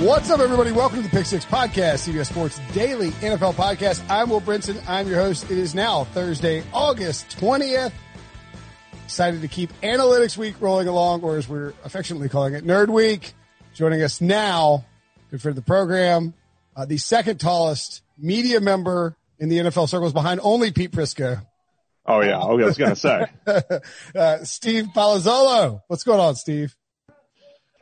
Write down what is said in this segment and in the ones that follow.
What's up, everybody? Welcome to the Pick Six Podcast, CBS Sports Daily NFL Podcast. I'm Will Brinson. I'm your host. It is now Thursday, August 20th. Excited to keep Analytics Week rolling along, or as we're affectionately calling it, Nerd Week. Joining us now, good for the program, uh, the second tallest media member in the NFL circles behind only Pete Prisco. Oh, yeah. Okay, I was going to say. uh, Steve Palazzolo. What's going on, Steve?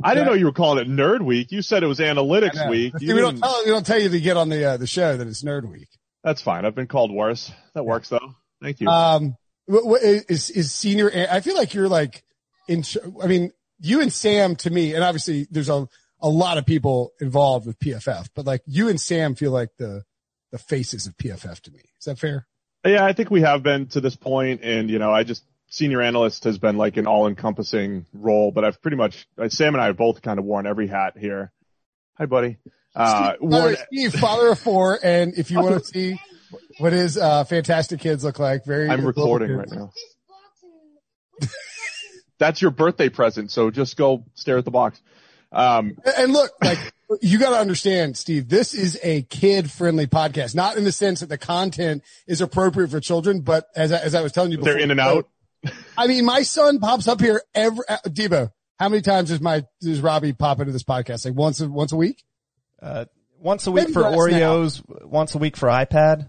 I didn't know you were calling it Nerd Week. You said it was Analytics Week. See, we don't tell we don't tell you to get on the uh, the show that it's Nerd Week. That's fine. I've been called worse. That works though. Thank you. Um, what, what, is is senior? I feel like you're like in. I mean, you and Sam to me, and obviously there's a a lot of people involved with PFF, but like you and Sam feel like the the faces of PFF to me. Is that fair? Yeah, I think we have been to this point, and you know, I just senior analyst has been like an all-encompassing role, but I've pretty much Sam and I have both kind of worn every hat here. Hi, buddy. Uh, Steve, worn, Steve, father of four, and if you want to see what his uh, fantastic kids look like, very. I'm recording right now. That's your birthday present, so just go stare at the box. Um, and look, like you got to understand, Steve, this is a kid friendly podcast, not in the sense that the content is appropriate for children, but as I, as I was telling you before, they're in and out. I mean, my son pops up here every, uh, Debo, how many times does my, does Robbie pop into this podcast? Like once, a, once a week? Uh, once a week Maybe for Oreos, now. once a week for iPad.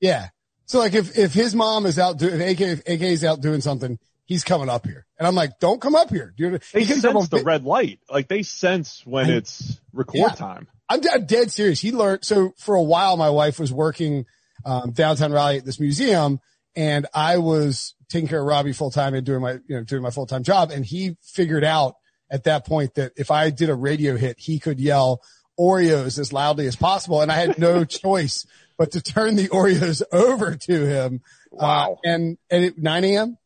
Yeah. So like if, if his mom is out doing, AK, AK is out doing something, he's coming up here. And I'm like, don't come up here, dude. They sense the red light. Like they sense when I, it's record yeah, time. I'm, I'm, dead serious. He learned. So for a while, my wife was working, um, downtown Raleigh at this museum and I was taking care of Robbie full time and doing my, you know, doing my full time job. And he figured out at that point that if I did a radio hit, he could yell Oreos as loudly as possible. And I had no choice but to turn the Oreos over to him. Uh, wow. Uh, and, and at 9 a.m.,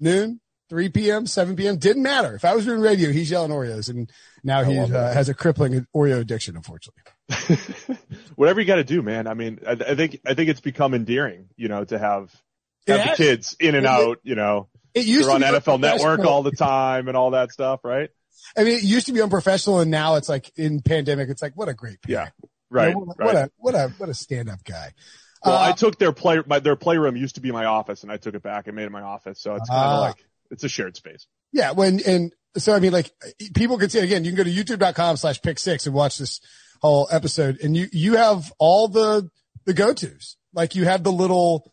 noon, 3 p.m., 7 p.m. Didn't matter. If I was doing radio, he's yelling Oreos, and now he uh, has a crippling Oreo addiction, unfortunately. Whatever you got to do, man. I mean, I, I, think I think it's become endearing, you know, to have have the kids in and out, you know. It used They're to on NFL Network all the time and all that stuff, right? I mean, it used to be unprofessional, and now it's like in pandemic, it's like what a great Yeah, right. You know, what, right. what, a what a what a stand up guy. Well, uh, I took their play my their playroom used to be my office, and I took it back and made it my office, so it's kind of uh, like it's a shared space. Yeah, when and so I mean, like people can see it again. You can go to YouTube.com/slash Pick Six and watch this whole episode, and you you have all the the go tos. Like you have the little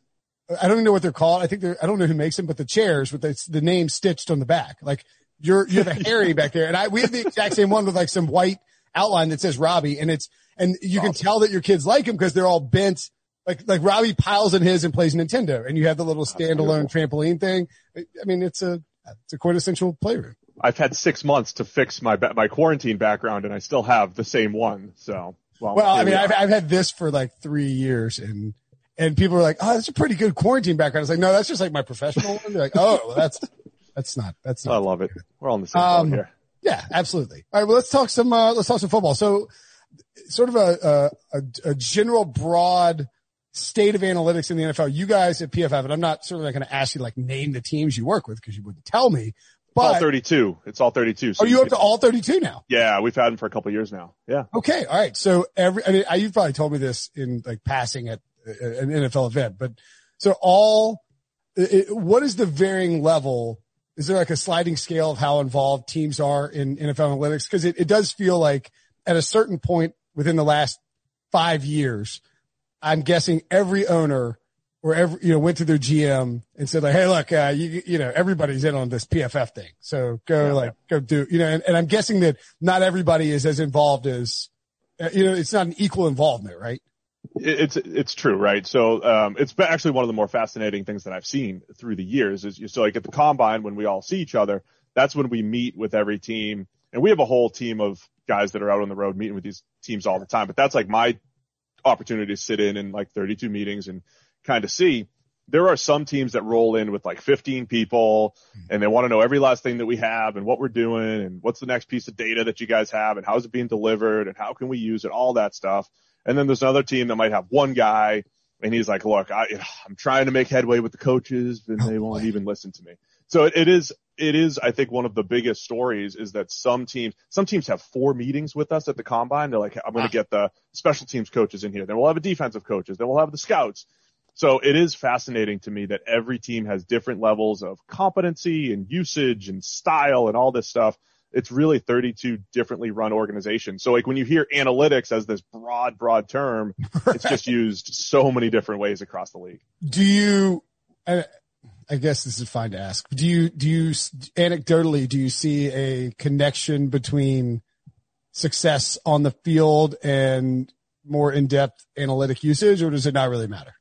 I don't even know what they're called. I think they're, I don't know who makes them, but the chairs with the, the name stitched on the back. Like you're, you have a Harry back there. And I, we have the exact same one with like some white outline that says Robbie and it's, and you can tell that your kids like him because they're all bent. Like, like Robbie piles in his and plays Nintendo and you have the little standalone trampoline thing. I mean, it's a, it's a quintessential playroom. I've had six months to fix my, my quarantine background and I still have the same one. So, well, well I mean, I've, I've had this for like three years and and people are like, "Oh, that's a pretty good quarantine background." It's like, no, that's just like my professional one. They're like, "Oh, that's that's not that's not." I love it. We're all on the same um, here. Yeah, absolutely. All right, well, let's talk some uh, let's talk some football. So, sort of a, a a general broad state of analytics in the NFL. You guys at PFF, and I'm not certainly not going to ask you like name the teams you work with because you wouldn't tell me. all 32. It's all 32. So Are you, you up to all 32 now? Yeah, we've had them for a couple years now. Yeah. Okay. All right. So every, I mean, you've probably told me this in like passing at an NFL event, but so all, it, what is the varying level? Is there like a sliding scale of how involved teams are in NFL analytics? Cause it, it does feel like at a certain point within the last five years, I'm guessing every owner or every, you know, went to their GM and said like, Hey, look, uh, you, you know, everybody's in on this PFF thing. So go yeah. like, go do, you know, and, and, I'm guessing that not everybody is as involved as, uh, you know, it's not an equal involvement, right? It's, it's true, right? So, um, it's actually one of the more fascinating things that I've seen through the years is you, so like at the combine when we all see each other, that's when we meet with every team and we have a whole team of guys that are out on the road meeting with these teams all the time, but that's like my opportunity to sit in in like 32 meetings and kind of see. There are some teams that roll in with like 15 people and they want to know every last thing that we have and what we're doing and what's the next piece of data that you guys have and how's it being delivered and how can we use it, all that stuff. And then there's another team that might have one guy and he's like, look, I, I'm trying to make headway with the coaches and they oh, won't even listen to me. So it, it is, it is, I think one of the biggest stories is that some teams, some teams have four meetings with us at the combine. They're like, I'm going to get the special teams coaches in here. Then we'll have a defensive coaches. Then we'll have the scouts. So it is fascinating to me that every team has different levels of competency and usage and style and all this stuff. It's really 32 differently run organizations. So like when you hear analytics as this broad, broad term, right. it's just used so many different ways across the league. Do you, I guess this is fine to ask. Do you do you anecdotally do you see a connection between success on the field and more in-depth analytic usage, or does it not really matter?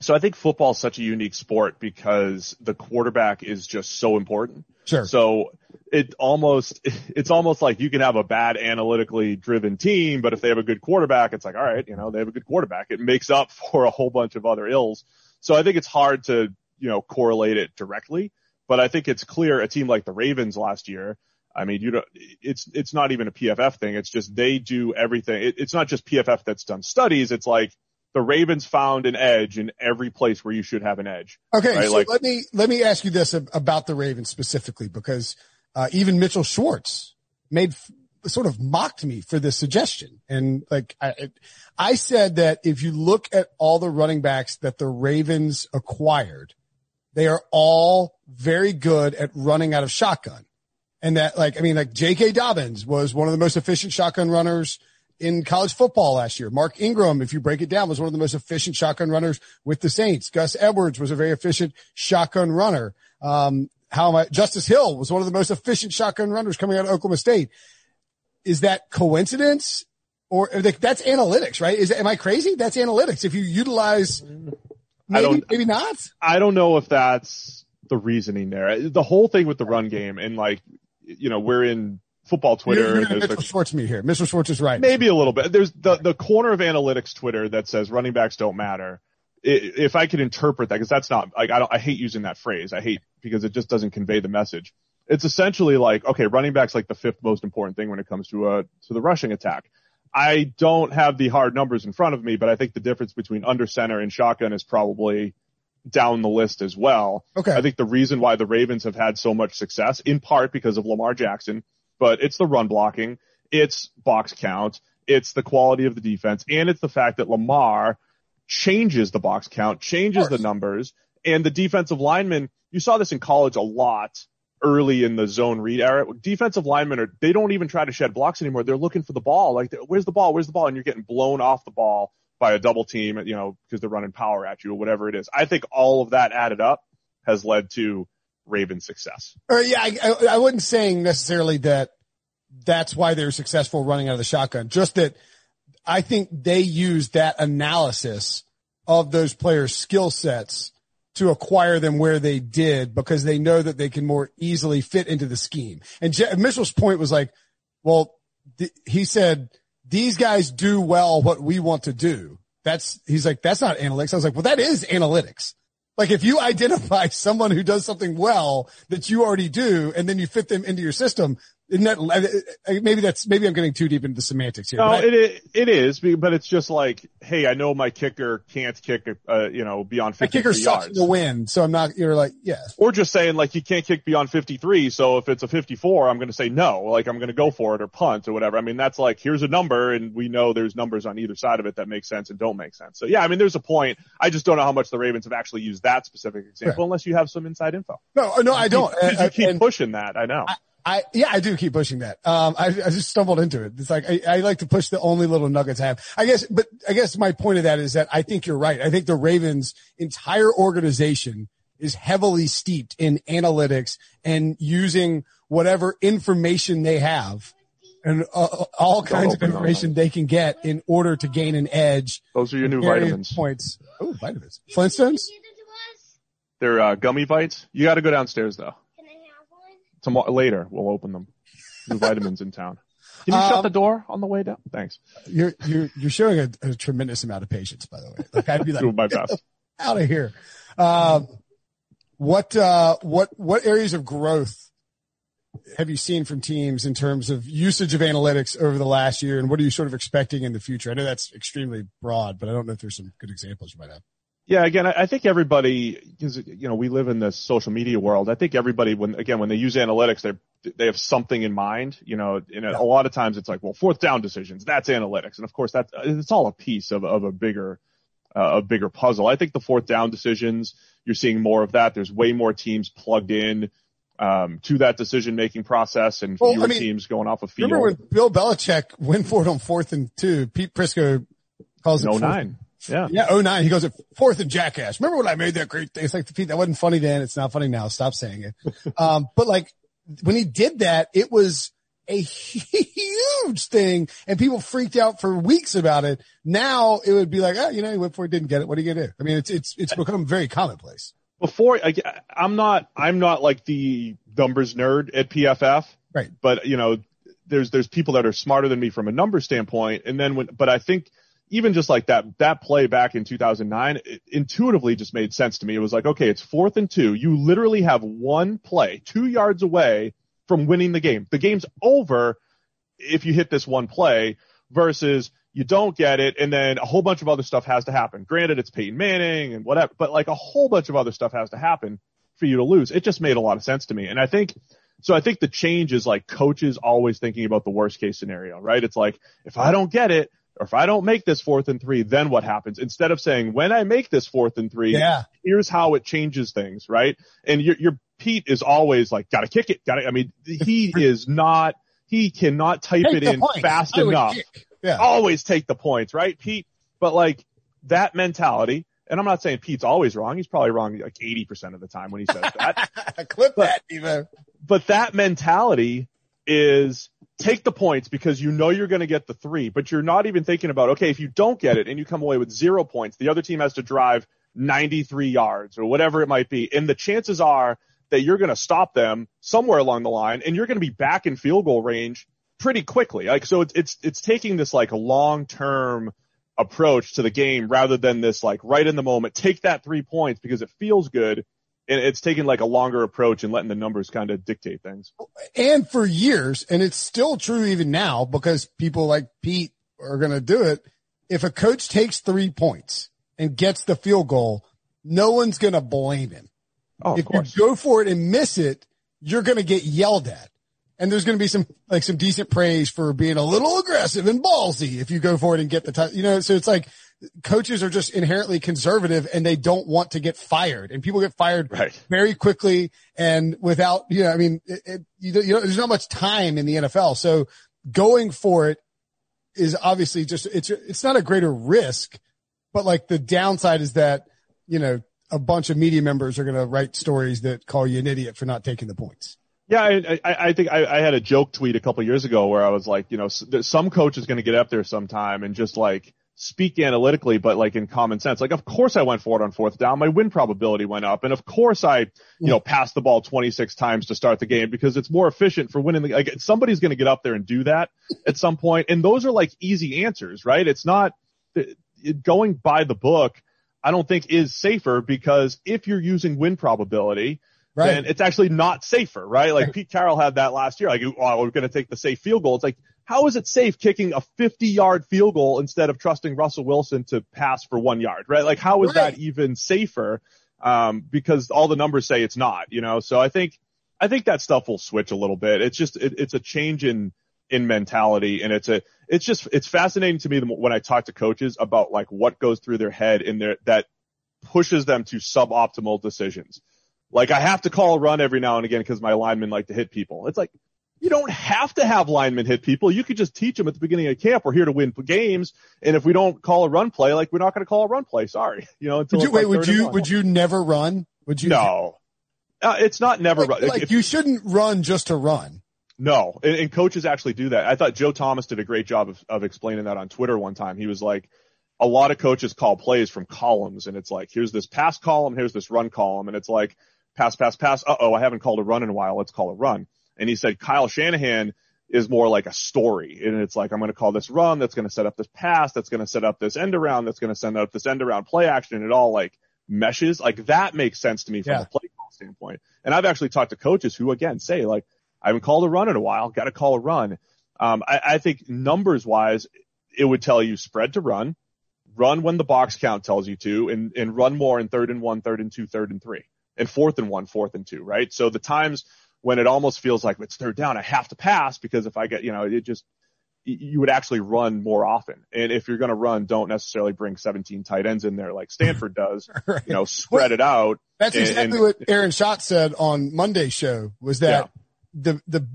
So I think football is such a unique sport because the quarterback is just so important. Sure. So it almost, it's almost like you can have a bad analytically driven team, but if they have a good quarterback, it's like, all right, you know, they have a good quarterback. It makes up for a whole bunch of other ills. So I think it's hard to you know, correlate it directly. But I think it's clear a team like the Ravens last year, I mean, you know, it's, it's not even a PFF thing. It's just they do everything. It, it's not just PFF that's done studies. It's like the Ravens found an edge in every place where you should have an edge. Okay. Right? So like, let me, let me ask you this about the Ravens specifically, because, uh, even Mitchell Schwartz made sort of mocked me for this suggestion. And like, I, I said that if you look at all the running backs that the Ravens acquired, they are all very good at running out of shotgun. And that like, I mean, like J.K. Dobbins was one of the most efficient shotgun runners in college football last year. Mark Ingram, if you break it down, was one of the most efficient shotgun runners with the Saints. Gus Edwards was a very efficient shotgun runner. Um, how am I? Justice Hill was one of the most efficient shotgun runners coming out of Oklahoma State. Is that coincidence or that's analytics, right? Is am I crazy? That's analytics. If you utilize Maybe, I don't, maybe not. I don't know if that's the reasoning there. The whole thing with the run game and like, you know, we're in football Twitter. You're, you're Mr. Schwartz me here. Mr. Schwartz is right. Maybe a little bit. There's the, the corner of analytics Twitter that says running backs don't matter. If I could interpret that, because that's not like I don't. I hate using that phrase. I hate because it just doesn't convey the message. It's essentially like okay, running backs like the fifth most important thing when it comes to a to the rushing attack. I don't have the hard numbers in front of me, but I think the difference between under center and shotgun is probably down the list as well. Okay. I think the reason why the Ravens have had so much success, in part because of Lamar Jackson, but it's the run blocking, it's box count, it's the quality of the defense, and it's the fact that Lamar changes the box count, changes the numbers, and the defensive linemen, you saw this in college a lot early in the zone read era. Defensive linemen are, they don't even try to shed blocks anymore. They're looking for the ball. Like, where's the ball? Where's the ball? And you're getting blown off the ball by a double team, you know, because they're running power at you or whatever it is. I think all of that added up has led to Ravens success. Or yeah, I, I, wasn't saying necessarily that that's why they're successful running out of the shotgun. Just that I think they use that analysis of those players' skill sets to acquire them where they did because they know that they can more easily fit into the scheme. And Je- Mitchell's point was like, well, th- he said, these guys do well what we want to do. That's, he's like, that's not analytics. I was like, well, that is analytics. Like if you identify someone who does something well that you already do and then you fit them into your system, Isn't that maybe that's maybe I'm getting too deep into the semantics here. No, I- it it is, but it's just like, hey, I know my kicker can't kick, uh, you know, beyond my 53 kicker sucks in yards. the wind, so I'm not. You're like, yeah, Or just saying like you can't kick beyond 53, so if it's a 54, I'm going to say no, like I'm going to go for it or punt or whatever. I mean, that's like here's a number, and we know there's numbers on either side of it that make sense and don't make sense. So yeah, I mean, there's a point. I just don't know how much the Ravens have actually used that specific example, unless you have some inside info. no, no, I don't. You, Uh, you keep pushing that, I know. I yeah, I do keep pushing that. Um, I, I just stumbled into it. It's like I, I like to push the only little nuggets I have. I guess, but I guess my point of that is that I think you're right. I think the Ravens' entire organization is heavily steeped in analytics and using whatever information they have and uh, all kinds of information they can get in order to gain an edge. Those are your new vitamins. Points. Oh, vitamins. Flintstones. They're uh, gummy bites. You got to go downstairs though. Can I have one? Tomorrow later, we'll open them. New vitamins in town. Can you shut Um, the door on the way down? Thanks. You're you're you're showing a, a tremendous amount of patience, by the way. Like I'd be like, Doing my best. out of here. Um, what uh, what what areas of growth have you seen from teams in terms of usage of analytics over the last year, and what are you sort of expecting in the future? I know that's extremely broad, but I don't know if there's some good examples you might have. Yeah, again, I I think everybody, because you know, we live in this social media world. I think everybody, when again, when they use analytics, they they have something in mind. You know, and a lot of times it's like, well, fourth down decisions, that's analytics, and of course, that's it's all a piece of of a bigger uh, a bigger puzzle. I think the fourth down decisions, you're seeing more of that. There's way more teams plugged in um, to that decision making process, and Well, I fewer mean, teams going off a field. Remember when Bill Belichick went for it on fourth and two? Pete Prisco calls it no nine? Yeah. Yeah, oh nine. He goes at fourth and jackass. Remember when I made that great thing? It's like the Pete, that wasn't funny then. It's not funny now. Stop saying it. um, but like when he did that, it was a huge thing and people freaked out for weeks about it. Now it would be like, oh, you know, he went for it, didn't get it. What are you gonna do? I mean, it's, it's, it's become very commonplace. before I, I'm not I'm not like the numbers nerd at PFF, Right. But you know, there's there's people that are smarter than me from a number standpoint, and then when but I think even just like that that play back in 2009 it intuitively just made sense to me. It was like okay, it's fourth and two. You literally have one play two yards away from winning the game. The game's over if you hit this one play versus you don't get it and then a whole bunch of other stuff has to happen. Granted, it's Peyton Manning and whatever, but like a whole bunch of other stuff has to happen for you to lose. It just made a lot of sense to me. And I think, so I think the change is like coaches always thinking about the worst case scenario, right? It's like, if I don't get it, or if I don't make this fourth and three, then what happens? Instead of saying, when I make this fourth and three, Yeah. here's how it changes things, right? And your, your Pete is always like, gotta kick it, gotta, I mean, he is not, he cannot type Take it in fast would enough. Yeah. always take the points, right, Pete? But like that mentality, and I'm not saying Pete's always wrong. He's probably wrong like 80% of the time when he says that. Clip that, Evo. but that mentality is take the points because you know you're going to get the three, but you're not even thinking about, okay, if you don't get it and you come away with zero points, the other team has to drive 93 yards or whatever it might be. And the chances are that you're going to stop them somewhere along the line and you're going to be back in field goal range pretty quickly. Like, so it's, it's, it's taking this like a long term approach to the game rather than this like right in the moment, take that three points because it feels good. And it's taking like a longer approach and letting the numbers kind of dictate things. and for years, and it's still true even now because people like Pete are going to do it. If a coach takes three points and gets the field goal, no one's going to blame him. Oh, if you go for it and miss it, you're going to get yelled at. And there's going to be some, like some decent praise for being a little aggressive and ballsy if you go for it and get the touch, you know, so it's like coaches are just inherently conservative and they don't want to get fired and people get fired Right. very quickly and without, you know, I mean, it, it, you, you know, there's not much time in the NFL. So going for it is obviously just, it's, it's not a greater risk, but like the downside is that, you know, a bunch of media members are going to write stories that call you an idiot for not taking the points. Yeah, I, I, I think I, I had a joke tweet a couple years ago where I was like, you know, some coach is going to get up there sometime and just like speak analytically, but like in common sense. Like, of course I went for it on fourth down. My win probability went up. And of course I, you know, passed the ball 26 times to start the game because it's more efficient for winning the, like somebody's going to get up there and do that at some point. And those are like easy answers, right? It's not it, it- going by the book. I don't think is safer because if you're using win probability, Right. then it's actually not safer, right? Like Pete Carroll had that last year. Like, oh, we're going to take the safe field goal. It's like, how is it safe kicking a 50 yard field goal instead of trusting Russell Wilson to pass for one yard, right? Like, how is Right. that even safer? Um, because all the numbers say it's not, you know? So I think, I think that stuff will switch a little bit. It's just, it, it's a change in, in mentality and it's a, it's just, it's fascinating to me when I talk to coaches about like what goes through their head in their, that pushes them to suboptimal decisions. Like I have to call a run every now and again because my linemen like to hit people. It's like, you don't have to have linemen hit people. You could just teach them at the beginning of camp. We're here to win games. And if we don't call a run play, like we're not going to call a run play. Sorry. You know, until Would you wait? like Would you would you never run? Would you? No. Uh, it's not never Like, run. like, If- you shouldn't run just to run. No, and, and coaches actually do that. I thought Joe Thomas did a great job of, of explaining that on Twitter one time. He was like, a lot of coaches call plays from columns and it's like, here's this pass column, here's this run column. And it's like, pass, pass, pass. Uh oh, I haven't called a run in a while. Let's call a run. And he said Kyle Shanahan is more like a story. And it's like, I'm going to call this run. That's going to set up this pass. That's going to set up this end around. That's going to send up this end around play action. And it all like meshes. Like that makes sense to me from Yeah. a play call standpoint. And I've actually talked to coaches who again say like, I haven't called a run in a while. Got to call a run. Um, I, I think numbers wise, it would tell you spread to run, run when the box count tells you to, and, and run more in third and one, third and two, third and three, and fourth and one, fourth and two, right? So the times when it almost feels like it's third down, I have to pass because if I get, you know, it just, you would actually run more often. And if you're going to run, don't necessarily bring 17 tight ends in there like Stanford does, Right. you know, spread it out. That's And- exactly and- what Aaron Schatz said on Monday's show was that the, the,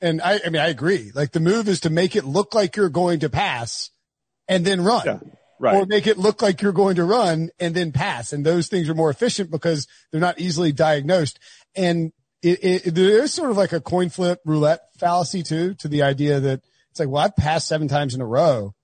and I, I mean, I agree. Like the move is to make it look like you're going to pass and then run. Yeah. Right. Or make it look like you're going to run and then pass. And those things are more efficient because they're not easily diagnosed. And it, it, there is sort of like a coin flip roulette fallacy too, to the idea that it's like, well, I've passed seven times in a row.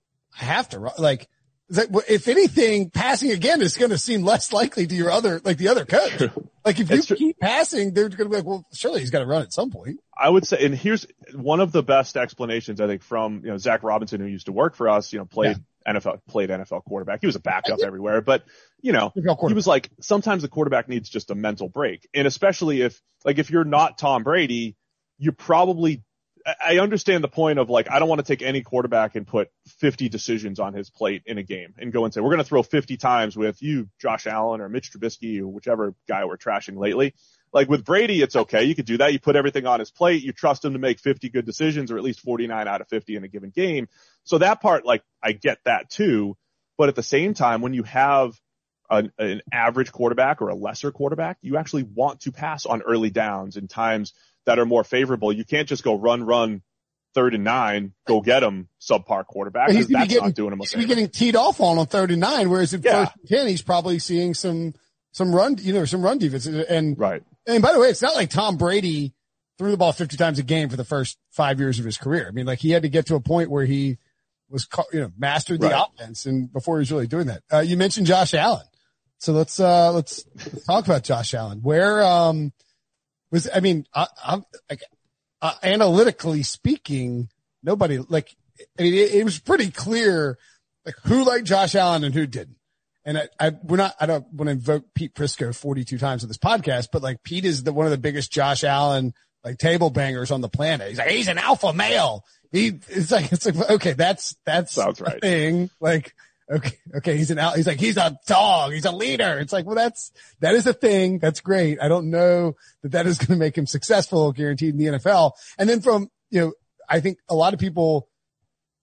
I have to run. Like, that, if anything, passing again is going to seem less likely to your other, like the other coach. Like if you keep passing, they're going to be like, well, surely he's got to run at some point. I would say, and here's one of the best explanations I think from you know Zac Robinson, who used to work for us. You know, played NFL, played NFL quarterback. He was a backup everywhere, but you know, he was like sometimes the quarterback needs just a mental break, and especially if like if you're not Tom Brady, you probably. I understand the point of like I don't want to take any quarterback and put 50 decisions on his plate in a game and go and say we're going to throw 50 times with you, Josh Allen or Mitch Trubisky or whichever guy we're trashing lately. Like with Brady, it's okay. You could do that. You put everything on his plate. You trust him to make 50 good decisions or at least 49 out of 50 in a given game. So that part, like, I get that too. But at the same time, when you have an, an average quarterback or a lesser quarterback, you actually want to pass on early downs and times that are more favorable. You can't just go run, run third and nine, go get him subpar quarterback. He's That's getting, not doing him a he's be getting teed off on on third and nine, whereas in Yeah. first and 10, he's probably seeing some, some run, you know, some run defense. And, Right. and by the way, it's not like Tom Brady threw the ball 50 times a game for the first five years of his career. I mean, like he had to get to a point where he was, you know, mastered the Right. offense and before he was really doing that. Uh, you mentioned Josh Allen. So let's, uh, let's, let's talk about Josh Allen. Where, um, was, I mean, I, I'm like, uh, analytically speaking, nobody like, I mean, it, it was pretty clear like who liked Josh Allen and who didn't. And I, I we're not, I don't want to invoke Pete Prisco 42 times on this podcast, but like Pete is the one of the biggest Josh Allen like table bangers on the planet. He's like, he's an alpha male. He, it's like, it's like, okay, that's, that's Sounds right. thing. Like, okay, okay, he's an out, he's like, he's a dog. He's a leader. It's like, well, that's, that is a thing. That's great. I don't know that that is going to make him successful, guaranteed in the NFL. And then from, you know, I think a lot of people,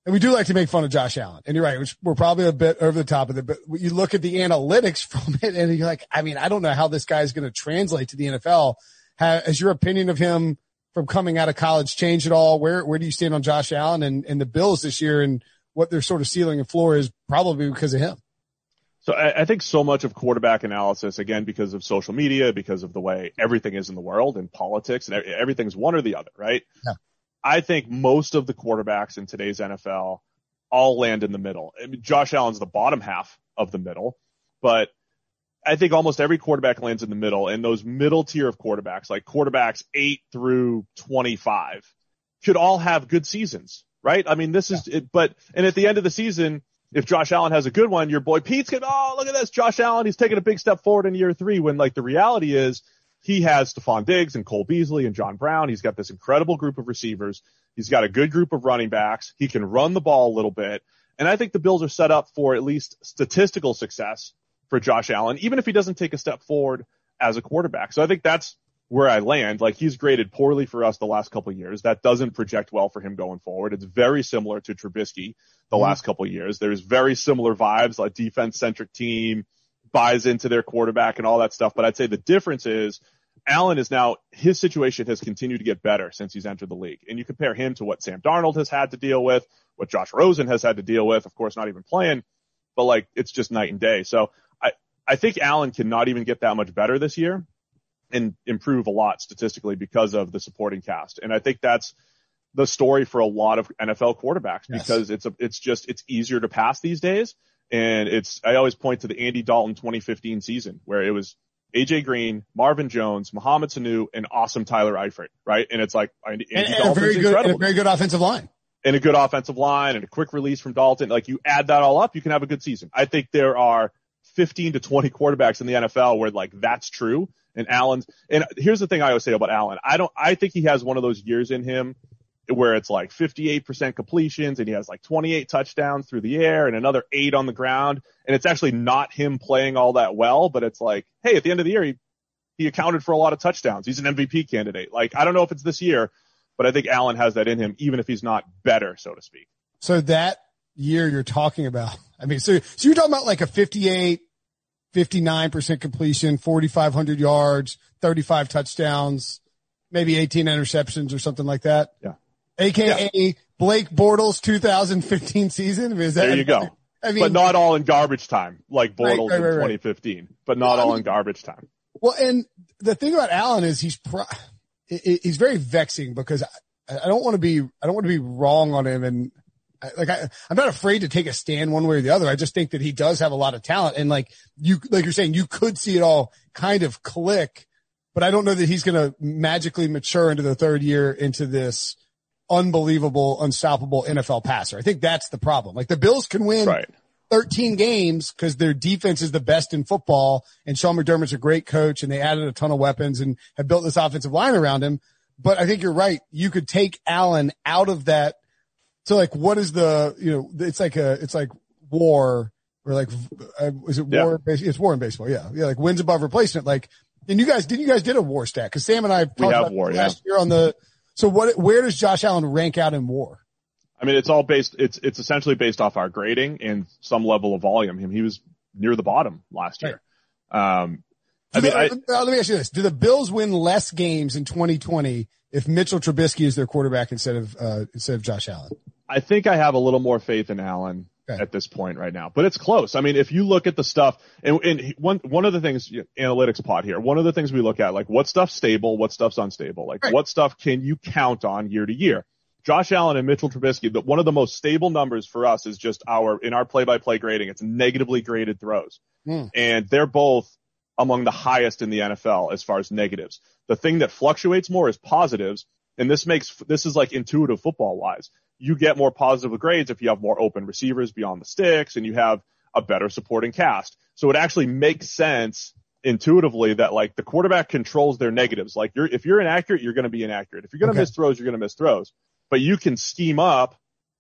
and we do like to make fun of Josh Allen. And you're right, which we're probably a bit over the top of it, but you look at the analytics from it and you're like, I mean, I don't know how this guy's going to translate to the NFL. Ha- Has your opinion of him from coming out of college changed at all? Where, where do you stand on Josh Allen and, and the Bills this year and what their sort of ceiling and floor is probably because of him? So I, I think so much of quarterback analysis, again, because of social media, because of the way everything is in the world and politics and everything's one or the other, right? Yeah. I think most of the quarterbacks in today's NFL all land in the middle. I mean, Josh Allen's the bottom half of the middle, but I think almost every quarterback lands in the middle and those middle tier of quarterbacks, like quarterbacks eight through 25 should all have good seasons, right? I mean, this is it, but, and at the end of the season, if Josh Allen has a good one, your boy Pete's going, to, oh, look at this. Josh Allen, he's taking a big step forward in year three when like the reality is he has Stefon Diggs and Cole Beasley and John Brown. He's got this incredible group of receivers. He's got a good group of running backs. He can run the ball a little bit. And I think the Bills are set up for at least statistical success for Josh Allen, even if he doesn't take a step forward as a quarterback. So I think that's where I land. Like he's graded poorly for us the last couple of years. That doesn't project well for him going forward. It's very similar to Trubisky the mm-hmm. last couple of years. There's very similar vibes, like defense centric team buys into their quarterback and all that stuff. But I'd say the difference is Allen is now, his situation has continued to get better since he's entered the league. And you compare him to what Sam Darnold has had to deal with, what Josh Rosen has had to deal with, of course, not even playing, but like it's just night and day. So I, I think Allen cannot even get that much better this year and improve a lot statistically because of the supporting cast. And I think that's the story for a lot of NFL quarterbacks yes. because it's a, it's just, it's easier to pass these days. And it's, I always point to the Andy Dalton 2015 season where it was AJ Green, Marvin Jones, Mohamed Sanu, and awesome Tyler Eifert, right? And it's like Andy, and, and a very good, and a very good offensive line. And a good offensive line and a quick release from Dalton. Like you add that all up, you can have a good season. I think there are 15 to 20 quarterbacks in the NFL where like that's true. And Allen's, and here's the thing I always say about Allen. I don't, I think he has one of those years in him where it's like 58% completions and he has like 28 touchdowns through the air and another eight on the ground. And it's actually not him playing all that well, but it's like, hey, at the end of the year, he, he accounted for a lot of touchdowns. He's an MVP candidate. Like, I don't know if it's this year, but I think Allen has that in him, even if he's not better, so to speak. So that year you're talking about, I mean, so, so you're talking about like a 58, 59% completion, 4,500 yards, 35 touchdowns, maybe 18 interceptions or something like that. Yeah aka yeah. Blake Bortles 2015 season. Is that, there you go. I mean, but not all in garbage time, like Bortles right, right, right, in 2015, but not well, all I mean, in garbage time. Well, and the thing about Allen is he's pro- he's very vexing because I, I don't want to be I don't want to be wrong on him and like I, I'm not afraid to take a stand one way or the other. I just think that he does have a lot of talent and like you like you're saying you could see it all kind of click, but I don't know that he's going to magically mature into the third year into this unbelievable, unstoppable NFL passer. I think that's the problem. Like the Bills can win right. 13 games because their defense is the best in football and Sean McDermott's a great coach and they added a ton of weapons and have built this offensive line around him. But I think you're right. You could take Allen out of that. So like, what is the, you know, it's like a, it's like war or like, uh, is it yeah. war? It's war in baseball. Yeah. Yeah. Like wins above replacement. Like, and you guys, didn't you guys did a war stat? Cause Sam and I talked about war, last yeah. year on the, so what, where does Josh Allen rank out in war? I mean, it's all based, it's, it's essentially based off our grading and some level of volume. Him, he was near the bottom last year. Right. Um, I mean, I, let me ask you this. Do the Bills win less games in 2020 if Mitchell Trubisky is their quarterback instead of, uh, instead of Josh Allen? I think I have a little more faith in Allen okay. at this point right now, but it's close. I mean, if you look at the stuff and, and one, one of the things, analytics pot here, one of the things we look at, like what stuff's stable, what stuff's unstable, like right. what stuff can you count on year to year? Josh Allen and Mitchell Trubisky, the, one of the most stable numbers for us is just our, in our play-by-play grading, it's negatively graded throws. Mm. And they're both among the highest in the NFL as far as negatives. The thing that fluctuates more is positives. And this makes, this is like intuitive football wise you get more positive grades if you have more open receivers beyond the sticks and you have a better supporting cast. So it actually makes sense intuitively that like the quarterback controls their negatives. Like you're, if you're inaccurate, you're going to be inaccurate. If you're going to okay. miss throws, you're going to miss throws, but you can scheme up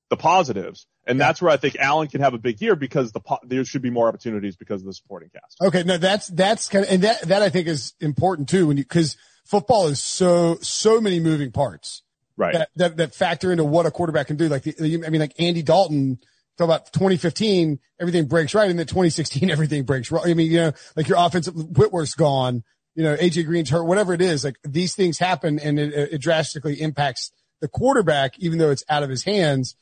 the positives. And yeah. that's where I think Allen can have a big year because the, there should be more opportunities because of the supporting cast. Okay. No, that's, that's kind of, and that, that I think is important too when you, cause football is so, so many moving parts right. that, that, that factor into what a quarterback can do. Like the, I mean, like Andy Dalton, talk about 2015, everything breaks right. And then 2016, everything breaks wrong. I mean, you know, like your offensive, Whitworth's gone, you know, AJ Green's hurt, whatever it is, like these things happen and it, it drastically impacts the quarterback, even though it's out of his hands.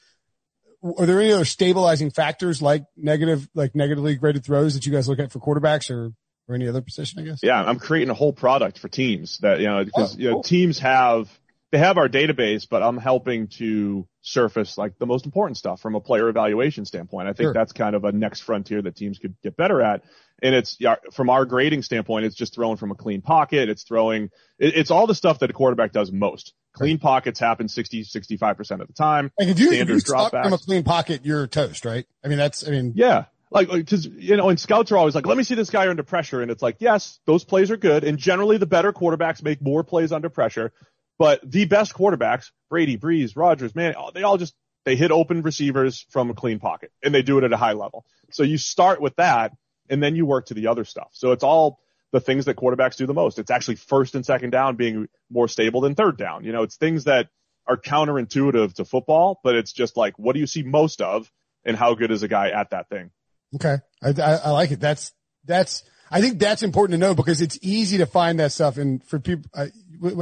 Are there any other stabilizing factors like negative, like negatively graded throws that you guys look at for quarterbacks or, or any other position, I guess? Yeah, I'm creating a whole product for teams that, you know, because, oh, you know, teams have they have our database, but I'm helping to surface like the most important stuff from a player evaluation standpoint. I think sure. that's kind of a next frontier that teams could get better at. And it's from our grading standpoint, it's just throwing from a clean pocket. It's throwing, it's all the stuff that a quarterback does most. Clean pockets happen 60, 65% of the time. Like if you, if you from a clean pocket, you're toast, right? I mean, that's, I mean, yeah. Like, because, you know, and scouts are always like, let me see this guy under pressure. And it's like, yes, those plays are good. And generally the better quarterbacks make more plays under pressure. But the best quarterbacks, Brady, Brees, Rodgers, man, they all just, they hit open receivers from a clean pocket and they do it at a high level. So you start with that and then you work to the other stuff. So it's all the things that quarterbacks do the most. It's actually first and second down being more stable than third down. You know, it's things that are counterintuitive to football, but it's just like, what do you see most of and how good is a guy at that thing? Okay. I, I, I like it. That's, that's, I think that's important to know because it's easy to find that stuff. And for people, uh,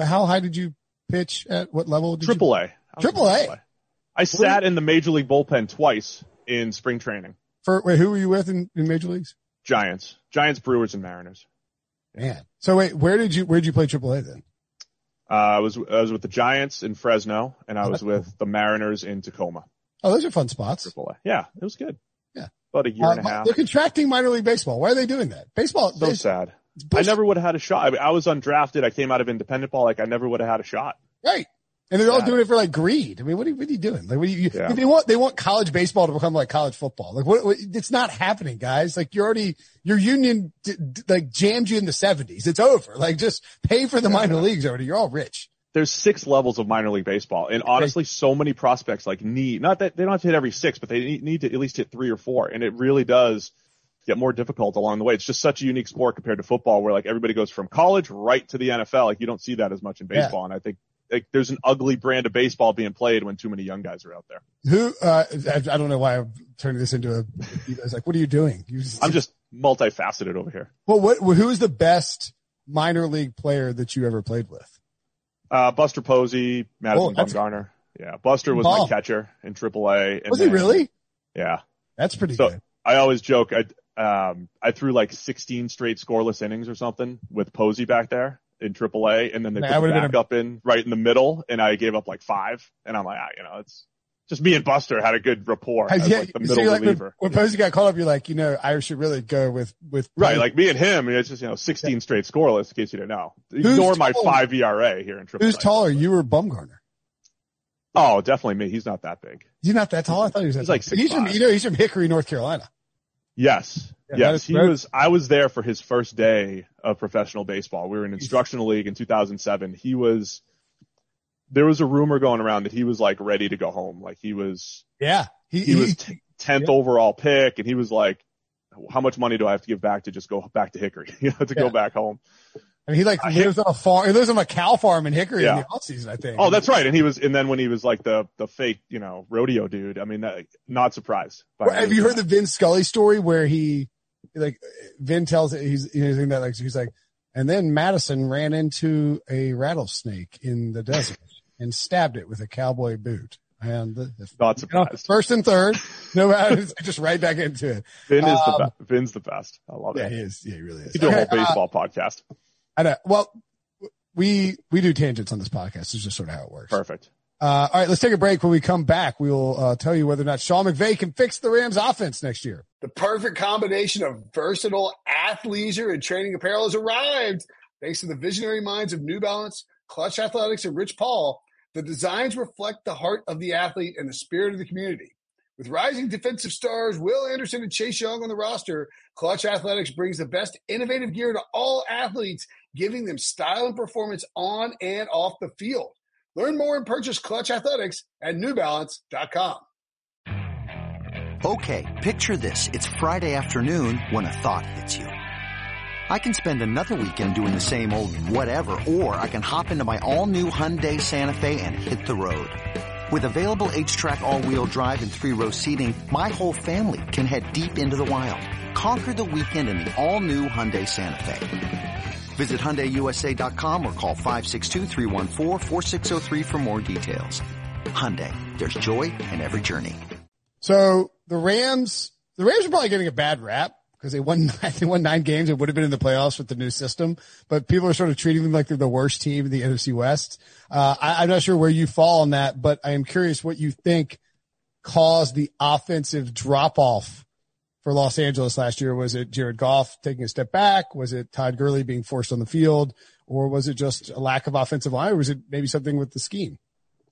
how high did you pitch at what level? Did Triple you? A. Triple A. I sat in the major league bullpen twice in spring training. For wait, who were you with in, in major leagues? Giants, Giants, Brewers, and Mariners. Man. So wait, where did you where did you play Triple A then? Uh, I was I was with the Giants in Fresno, and I was with the Mariners in Tacoma. Oh, those are fun spots. Triple A. Yeah, it was good. Yeah, about a year uh, and a half. They're contracting minor league baseball. Why are they doing that? Baseball. So sad. I never would have had a shot. I, mean, I was undrafted. I came out of independent ball. Like I never would have had a shot. Right. And they're all doing it for like greed. I mean, what are, what are you doing? Like, what are you, yeah. they want, they want college baseball to become like college football. Like, what, what it's not happening, guys. Like, you're already, your union, d- d- like, jammed you in the seventies. It's over. Like, just pay for the yeah. minor leagues already. You're all rich. There's six levels of minor league baseball. And honestly, so many prospects like need, not that they don't have to hit every six, but they need to at least hit three or four. And it really does get more difficult along the way. It's just such a unique sport compared to football where like everybody goes from college right to the NFL. Like you don't see that as much in baseball. Yeah. And I think like there's an ugly brand of baseball being played when too many young guys are out there. Who uh, I, I don't know why I'm turning this into a. You guys like, what are you doing? You just, I'm just multifaceted over here. Well, what who is the best minor league player that you ever played with? Uh, Buster Posey, Madison oh, Bumgarner. Yeah, Buster was ball. my catcher in AAA. Was he really? Yeah, that's pretty so good. I always joke. I um I threw like 16 straight scoreless innings or something with Posey back there in AAA, and then they Man, put backup a... in right in the middle, and I gave up like five, and I'm like, ah, you know, it's just me and Buster had a good rapport as yeah, like the middle like reliever. When, when Posey got called up, you're like, you know, I should really go with with right, like me and him. It's just you know, 16 yeah. straight scoreless. In case you didn't know, ignore my five ERA here in AAA. Who's taller, you or Bumgarner? Oh, definitely me. He's not that big. He's not that tall. I thought he was. He's like he's from you know he's from Hickory, North Carolina. Yes. Yeah, yes. He was, I was there for his first day of professional baseball. We were in instructional league in 2007. He was, there was a rumor going around that he was like ready to go home. Like he was, yeah, he, he, was 10th yeah. overall pick and he was like, how much money do I have to give back to just go back to Hickory, you know, to yeah. go back home? I mean, he like lives on a farm. He lives on a cow farm in Hickory yeah. in the off season, I think. Oh, that's right. And he was, and then when he was like the the fake, you know, rodeo dude. I mean, that, not surprised. Well, have you heard the Vin Scully story where he, like, Vin tells it, he's he's that like he's like, and then Madison ran into a rattlesnake in the desert and stabbed it with a cowboy boot. And the, the not surprised. You know, first and third, no matter, just right back into it. Vin is um, the best. Vin's the best. I love yeah, it. Yeah, he is. Yeah, he really is. He do okay, a whole baseball uh, podcast. I know. Well, we we do tangents on this podcast. It's just sort of how it works. Perfect. Uh, all right, let's take a break. When we come back, we will uh, tell you whether or not Sean McVay can fix the Rams offense next year. The perfect combination of versatile athleisure and training apparel has arrived. Thanks to the visionary minds of New Balance, Clutch Athletics, and Rich Paul, the designs reflect the heart of the athlete and the spirit of the community. With rising defensive stars Will Anderson and Chase Young on the roster, Clutch Athletics brings the best innovative gear to all athletes, giving them style and performance on and off the field. Learn more and purchase Clutch Athletics at newbalance.com. Okay, picture this. It's Friday afternoon when a thought hits you. I can spend another weekend doing the same old whatever, or I can hop into my all new Hyundai Santa Fe and hit the road. With available H-Track all-wheel drive and three-row seating, my whole family can head deep into the wild. Conquer the weekend in the all-new Hyundai Santa Fe. Visit HyundaiUSA.com or call 562 for more details. Hyundai, there's joy in every journey. So the Rams, the Rams are probably getting a bad rap because they won, they won nine games It would have been in the playoffs with the new system, but people are sort of treating them like they're the worst team in the NFC West. Uh, I, I'm not sure where you fall on that, but I am curious what you think caused the offensive drop off for Los Angeles last year. Was it Jared Goff taking a step back? Was it Todd Gurley being forced on the field? Or was it just a lack of offensive line? Or was it maybe something with the scheme?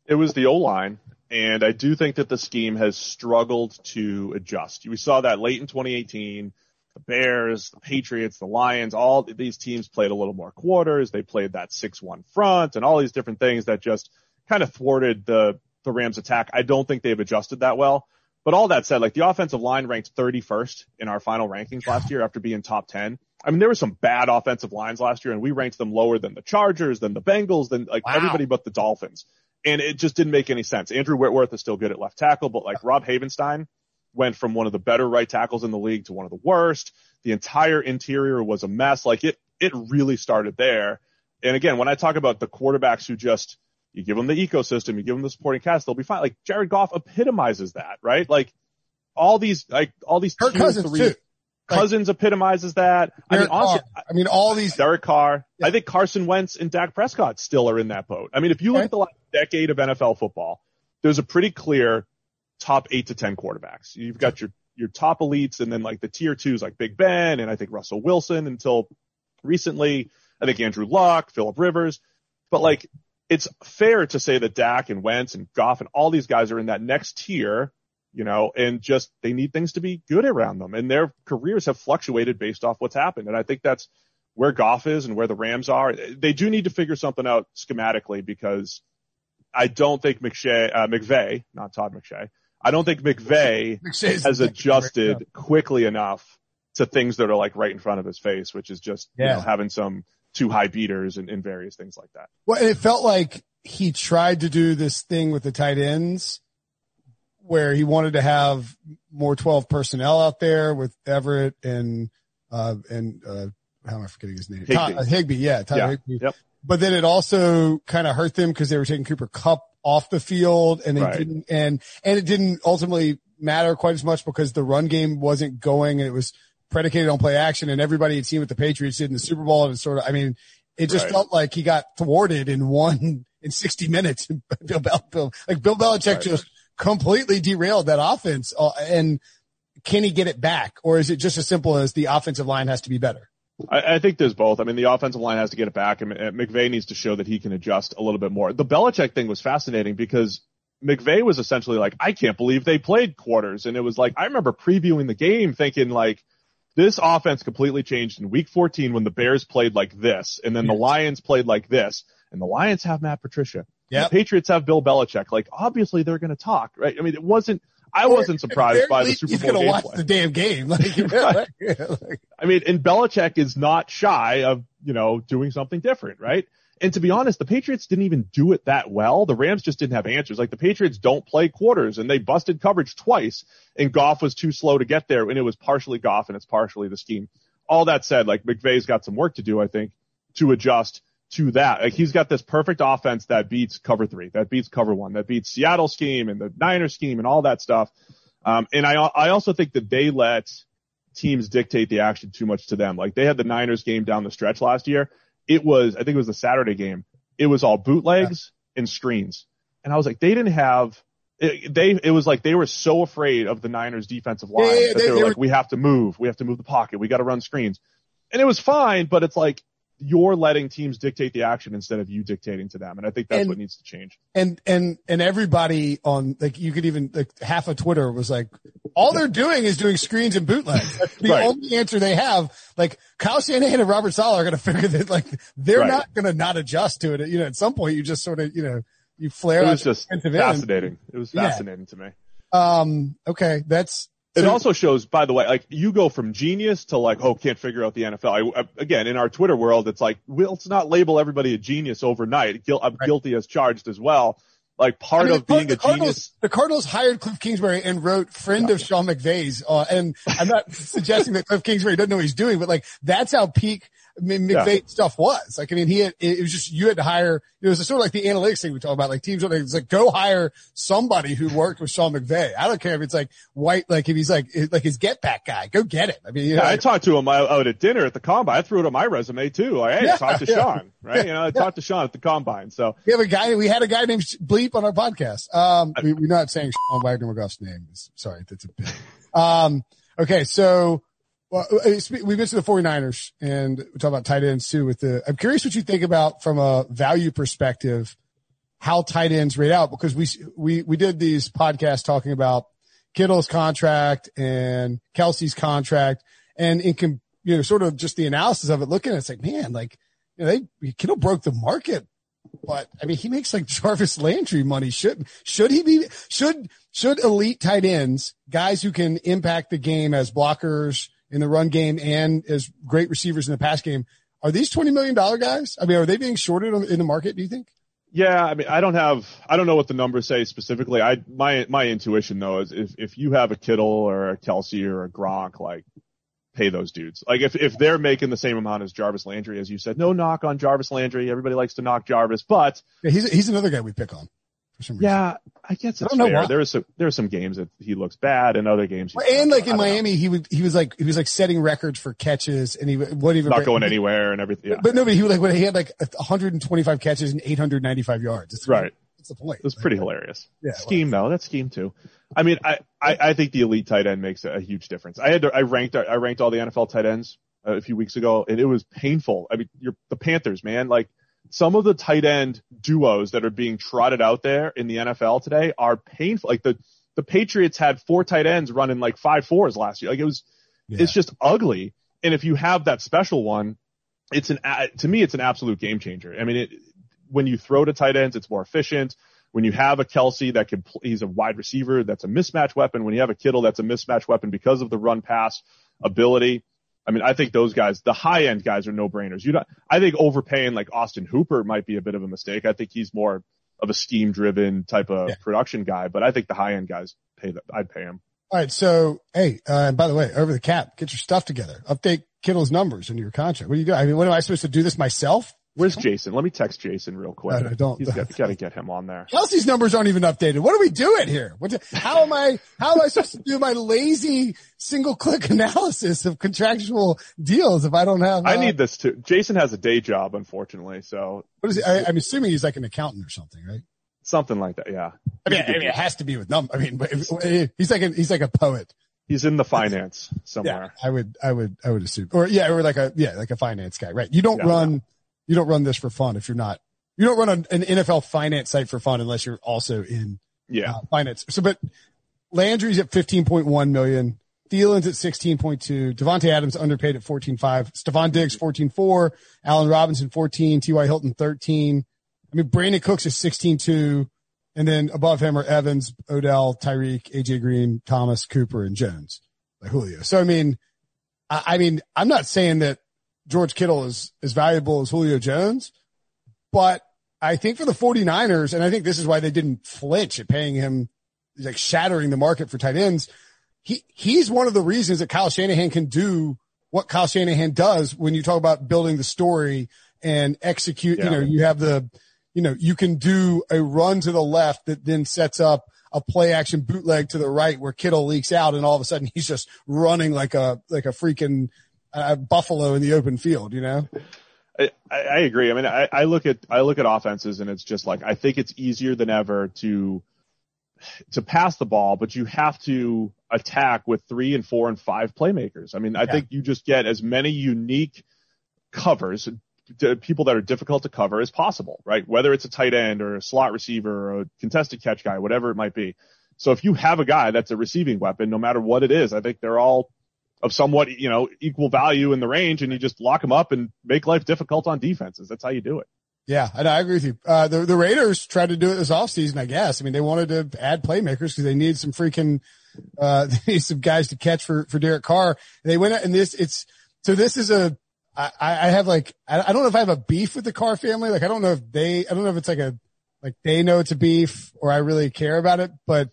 It was the O line And I do think that the scheme has struggled to adjust. We saw that late in 2018. The Bears, the Patriots, the Lions, all these teams played a little more quarters. They played that 6-1 front and all these different things that just kind of thwarted the, the Rams attack. I don't think they've adjusted that well. But all that said, like the offensive line ranked 31st in our final rankings last year after being top 10. I mean, there were some bad offensive lines last year and we ranked them lower than the Chargers, than the Bengals, than like wow. everybody but the Dolphins. And it just didn't make any sense. Andrew Whitworth is still good at left tackle, but like Rob Havenstein went from one of the better right tackles in the league to one of the worst. The entire interior was a mess. Like it, it really started there. And again, when I talk about the quarterbacks who just, you give them the ecosystem, you give them the supporting cast, they'll be fine. Like Jared Goff epitomizes that, right? Like all these, like all these Kirk Cousins three, too. Cousins like, epitomizes that. I mean, honestly, I mean, all these. Derek Carr. Yeah. I think Carson Wentz and Dak Prescott still are in that boat. I mean, if you look okay. at the last decade of NFL football, there's a pretty clear top eight to 10 quarterbacks. You've got your, your top elites and then like the tier twos like Big Ben and I think Russell Wilson until recently. I think Andrew Luck, Philip Rivers, but like it's fair to say that Dak and Wentz and Goff and all these guys are in that next tier you know, and just they need things to be good around them. And their careers have fluctuated based off what's happened. And I think that's where Goff is and where the Rams are. They do need to figure something out schematically because I don't think McShay, uh, McVay, not Todd McShay, I don't think McVay has adjusted quickly enough to things that are like right in front of his face, which is just yeah. you know, having some two high beaters and, and various things like that. Well, it felt like he tried to do this thing with the tight ends where he wanted to have more 12 personnel out there with Everett and, uh, and, uh, how am I forgetting his name? Higbee. Todd, uh, Higbee. Yeah. Todd yeah. Higbee. Yep. But then it also kind of hurt them because they were taking Cooper Kupp off the field and they right. didn't, and, and it didn't ultimately matter quite as much because the run game wasn't going and it was predicated on play action and everybody had seen what the Patriots did in the Super Bowl and sort of, I mean, it just right. felt like he got thwarted in one, in 60 minutes. Bill, Bill, like Bill Belichick right. just completely derailed that offense. Uh, and can he get it back? Or is it just as simple as the offensive line has to be better? I, I think there's both. I mean, the offensive line has to get it back and McVay needs to show that he can adjust a little bit more. The Belichick thing was fascinating because McVay was essentially like, I can't believe they played quarters. And it was like, I remember previewing the game thinking like, this offense completely changed in week 14 when the Bears played like this and then the Lions played like this and the Lions have Matt Patricia. Yeah. The Patriots have Bill Belichick. Like obviously they're going to talk, right? I mean, it wasn't. I wasn't surprised by the Super Bowl. He's going to watch play. the damn game. Like, right. I mean, and Belichick is not shy of you know doing something different, right? And to be honest, the Patriots didn't even do it that well. The Rams just didn't have answers. Like the Patriots don't play quarters and they busted coverage twice and Goff was too slow to get there and it was partially Goff and it's partially the scheme. All that said, like McVay's got some work to do, I think, to adjust to that. Like he's got this perfect offense that beats cover three, that beats cover one, that beats Seattle scheme and the Niner scheme and all that stuff. Um, and I, I also think that they let teams dictate the action too much to them. Like they had the Niners game down the stretch last year. It was, I think it was the Saturday game. It was all bootlegs yeah. and screens. And I was like, they didn't have, it, they, it was like they were so afraid of the Niners defensive line yeah, yeah, that they, they were they like, were, we have to move. We have to move the pocket. We got to run screens. And it was fine, but it's like, you're letting teams dictate the action instead of you dictating to them. And I think that's and, what needs to change. And, and, and everybody on, like, you could even, like, half of Twitter was like, all they're doing is doing screens and bootlegs. That's the right. only answer they have. Like, Kyle Shanahan and Robert Saleh are going to figure that, like, they're right. not going to not adjust to it. You know, at some point you just sort of, you know, you flare It was just fascinating. End. It was fascinating yeah. to me. Um, okay. That's, it also shows, by the way, like you go from genius to like, oh, can't figure out the NFL. I, again, in our Twitter world, it's like, well, let's not label everybody a genius overnight. I'm right. guilty as charged as well. Like part I mean, of being a genius. The Cardinals hired Cliff Kingsbury and wrote friend of Sean McVay's. Uh, and I'm not suggesting that Cliff Kingsbury doesn't know what he's doing, but like that's how peak McVay yeah. stuff was. Like, I mean, he had, it was just, you had to hire, it was sort of like the analytics thing we talk about, like teams, it's like, go hire somebody who worked with Sean McVay. I don't care if it's like white, like if he's like, like his get back guy, go get it. I mean, yeah, know, I talked to him out at dinner at the combine. I threw it on my resume too. Like, hey, yeah, talk to yeah. Sean, right? You know, I talked to Sean at the combine. So we have a guy, we had a guy named Bleep on our podcast. Um, we, are not saying Sean Wagner McGough's name. Sorry, that's a bit. Um, okay. So, well, uh, we mentioned the 49ers and we talk about tight ends too with the, I'm curious what you think about from a value perspective, how tight ends rate out because we, we, we did these podcasts talking about Kittle's contract and Kelce's contract and in, you know, sort of just the analysis of it, looking at it, it's like, man, like, you know, they, Kittle broke the market, but I mean, he makes like Jarvis Landry money. Should, should he be, should, should elite tight ends, guys who can impact the game as blockers in the run game and as great receivers in the pass game, are these $20 million guys? I mean, are they being shorted in the market, do you think? Yeah, I mean, I don't have, I don't know what the numbers say specifically. I, my, my intuition though is if, if you have a Kittle or a Kelce or a Gronk, like, pay those dudes. Like if, if they're making the same amount as Jarvis Landry, as you said, no knock on Jarvis Landry. Everybody likes to knock Jarvis, but yeah, he's, he's another guy we pick on. Yeah, I guess it's I fair. Why. There are some there are some games that he looks bad, and other games. and like in Miami, know. he would he was like he was like setting records for catches, and he wouldn't even not going anywhere and everything. Yeah. But no, but he was like when he had like 125 catches and 895 yards. It's right. That's the point. It's like, pretty hilarious. Yeah, scheme well. though. That's scheme too. I mean, I, I I think the elite tight end makes a huge difference. I had to, I ranked I ranked all the NFL tight ends a few weeks ago, and it was painful. I mean, you're the Panthers, man. Like some of the tight end duos that are being trotted out there in the NFL today are painful. Like the, the Patriots had four tight ends running like five fours last year. Like it was, yeah. it's just ugly. And if you have that special one, it's an, to me, it's an absolute game changer. I mean, it, when you throw to tight ends, it's more efficient. When you have a Kelce that can, he's a wide receiver, that's a mismatch weapon. When you have a Kittle, that's a mismatch weapon because of the run pass ability. I mean, I think those guys, the high end guys are no brainers. You I think overpaying like Austin Hooper might be a bit of a mistake. I think he's more of a scheme driven type of yeah. production guy, but I think the high end guys pay that. I'd pay him. All right. So, hey, uh, and by the way, over the cap, get your stuff together. Update Kittle's numbers in your contract. What do you do? I mean, what am I supposed to do this myself? Where's Jason? Let me text Jason real quick. No, no, don't. He's got, got to get him on there. Kelce's numbers aren't even updated. What are we doing here? What, how am I, how am I supposed to do my lazy single click analysis of contractual deals if I don't have, uh, I need this too. Jason has a day job, unfortunately. So what is he? I, am assuming he's like an accountant or something, right? Something like that. Yeah. I mean, I mean it has to be with number. I mean, he's like a, he's like a poet. He's in the finance somewhere. Yeah, I would, I would, I would assume, or yeah, or like a, yeah, like a finance guy, right? You don't yeah, run, you don't run this for fun if you're not. You don't run an, an NFL finance site for fun unless you're also in yeah uh, finance. So, but Landry's at 15.1 million. Thielen's at 16.2. Davante Adams underpaid at 14.5. Stefon Diggs 14.4. Allen Robinson 14. T.Y. Hilton 13. I mean, Brandin Cooks is 16.2. And then above him are Evans, Odell, Tyreek, AJ Green, Thomas, Cooper, and Jones, like Julio. So, I mean, I, I mean, I'm not saying that George Kittle is as valuable as Julio Jones, but I think for the 49ers, and I think this is why they didn't flinch at paying him, like shattering the market for tight ends. He, he's one of the reasons that Kyle Shanahan can do what Kyle Shanahan does when you talk about building the story and execute, yeah. you know, you have the, you know, you can do a run to the left that then sets up a play action bootleg to the right where Kittle leaks out and all of a sudden he's just running like a, like a freaking, uh, Buffalo in the open field, you know? I, I agree. I mean, I, I look at, I look at offenses and it's just like, I think it's easier than ever to, to pass the ball, but you have to attack with three and four and five playmakers. I mean, I yeah. think you just get as many unique covers, people that are difficult to cover as possible, right? Whether it's a tight end or a slot receiver or a contested catch guy, whatever it might be. So if you have a guy that's a receiving weapon, no matter what it is, I think they're all of somewhat, you know, equal value in the range and you just lock them up and make life difficult on defenses. That's how you do it. Yeah, I, I agree with you. Uh, the, the Raiders tried to do it this offseason, I guess. I mean, they wanted to add playmakers because they need some freaking, uh, they need some guys to catch for, for Derek Carr. They went out and this, it's, so this is a, I, I have like, I, I don't know if I have a beef with the Carr family. Like, I don't know if they, I don't know if it's like a, like they know it's a beef or I really care about it, but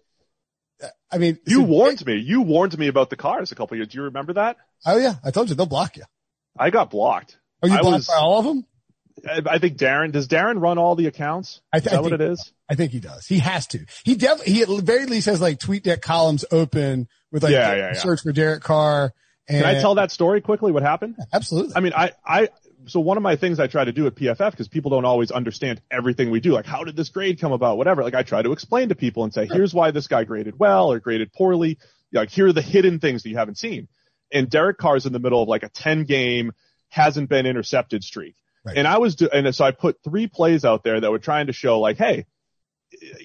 I mean, you warned me. You warned me about the Carrs a couple years. Do you remember that? Oh yeah, I told you they'll block you. I got blocked. Are you blocked was, by all of them? I think Darren does. Darren run all the accounts. I th- is that I think, what it is? I think he does. He has to. He definitely. He at the very least has like TweetDeck columns open with like yeah, yeah, yeah. search for Derek Carr. And, Can I tell that story quickly? What happened? Absolutely. I mean, I I so one of my things I try to do at PFF because people don't always understand everything we do. Like, how did this grade come about? Whatever. Like, I try to explain to people and say, here's why this guy graded well or graded poorly. Like, here are the hidden things that you haven't seen. And Derek Carr's in the middle of like a 10 game, hasn't been intercepted streak. Right. And I was, do- and so I put three plays out there that were trying to show like, hey,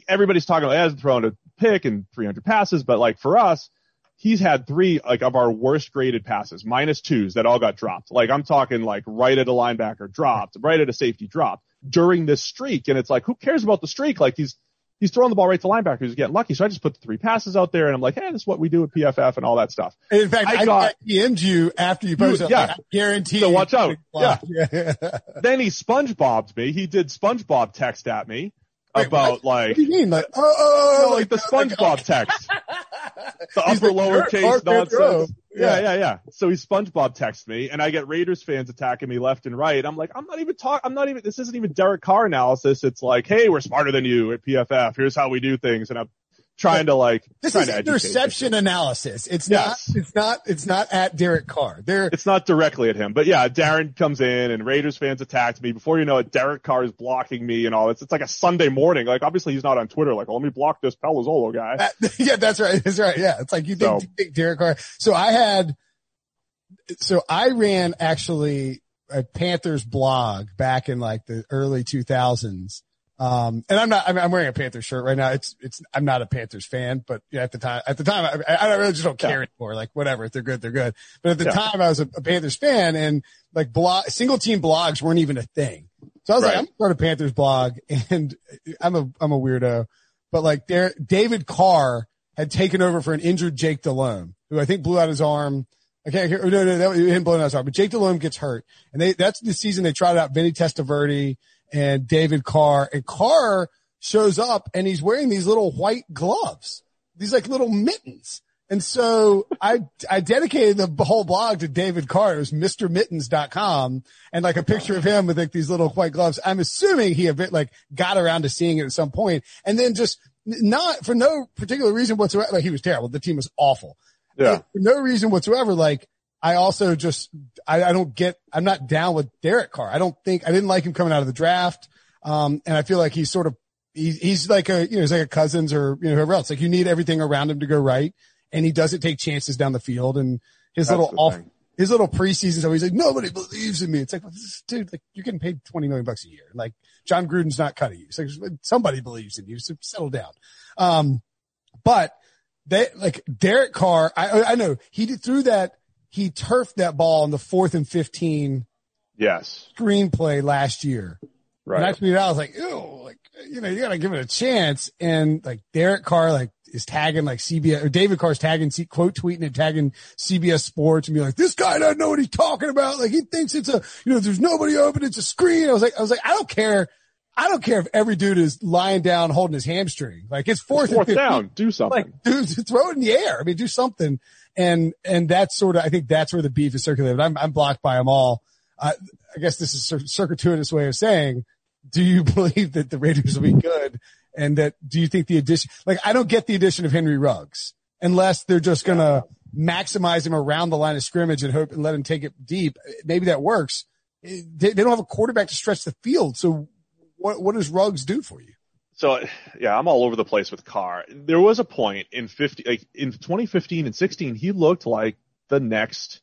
everybody's talking about hasn't thrown a pick and 300 passes, but like for us, he's had three like of our worst graded passes, minus twos that all got dropped. Like I'm talking like right at a linebacker dropped, right at a safety dropped during this streak. And it's like, who cares about the streak? Like he's, he's throwing the ball right to linebackers. He's getting lucky. So I just put the three passes out there and I'm like, hey, this is what we do at PFF and all that stuff. In fact, I, I got DM'd you after you posted. Yeah. Like, I guarantee. So watch out. Yeah. then he SpongeBob's me. He did SpongeBob text at me. Wait, about what? like. What do you mean? Like, oh, oh, oh, oh no, like the SpongeBob oh. text. the upper lowercase nonsense. Yeah. yeah, yeah, yeah. So he SpongeBob texts me, and I get Raiders fans attacking me left and right. I'm like, I'm not even talking. I'm not even. This isn't even Derek Carr analysis. It's like, hey, we're smarter than you at PFF. Here's how we do things, and I'm trying to like this is interception analysis. It's yes. not. It's not. It's not at Derek Carr. There. It's not directly at him, but yeah, Darren comes in and Raiders fans attacked me. Before you know it, Derek Carr is blocking me and all. this. it's like a Sunday morning. Like obviously he's not on Twitter. Like, well, let me block this Palazzolo guy. Uh, yeah, that's right. That's right. Yeah, it's like you think, so, you think Derek Carr. So I had. So I ran actually a Panthers blog back in like the early 2000s um, and I'm not, I'm, I'm, wearing a Panthers shirt right now. It's, it's, I'm not a Panthers fan, but yeah, at the time, at the time, I, I really just don't care yeah. anymore. Like whatever, if they're good, they're good. But at the yeah. time I was a, a, Panthers fan and like blog, single team blogs weren't even a thing. So I was right. like, I'm going to start a Panthers blog and I'm a, I'm a weirdo, but like there, David Carr had taken over for an injured Jake Delhomme, who I think blew out his arm. I can't hear, no, no, that was him blowing out his arm, but Jake Delhomme gets hurt and they, that's the season they tried out Vinny Testaverde and David Carr. And Carr shows up and he's wearing these little white gloves, these like little mittens. And so I, I dedicated the whole blog to David Carr. It was MrMittens.com and like a picture of him with like these little white gloves. I'm assuming he a bit like got around to seeing it at some point and then just not for no particular reason whatsoever. Like he was terrible. The team was awful. Yeah. For no reason whatsoever. Like I also just, I, I, don't get, I'm not down with Derek Carr. I don't think, I didn't like him coming out of the draft. Um, and I feel like he's sort of, he's, he's like a, you know, he's like a Cousins or, you know, whoever else. Like you need everything around him to go right. And he doesn't take chances down the field. And his That's little off, thing. his little preseason so he's like, nobody believes in me. It's like, well, this, dude, like you're getting paid 20 million bucks a year. Like Jon Gruden's not cutting you. It's like somebody believes in you. So settle down. Um, but they like Derek Carr. I, I know he did through that he turfed that ball on the fourth and 15 yes screenplay last year. Right. And I tweeted out, I was like, ew, like, you know, you gotta give it a chance. And like Derek Carr, like, is tagging like CBS or David Carr's tagging, quote tweeting and tagging CBS Sports and be like, this guy doesn't know what he's talking about. Like he thinks it's a, you know, there's nobody open. It's a screen. I was like, I was like, I don't care. I don't care if every dude is lying down holding his hamstring. Like it's fourth, it's fourth down. Do something. Like, dude, throw it in the air. I mean, do something. And, and that's sort of, I think that's where the beef is circulated. I'm, I'm blocked by them all. Uh, I guess this is a circuitous way of saying, do you believe that the Raiders will be good? And that, do you think the addition, like, I don't get the addition of Henry Ruggs unless they're just going to maximize him around the line of scrimmage and hope and let him take it deep. Maybe that works. They, they don't have a quarterback to stretch the field. So what, what does Ruggs do for you? So yeah, I'm all over the place with Carr. There was a point in 50, like in 2015 and 16, he looked like the next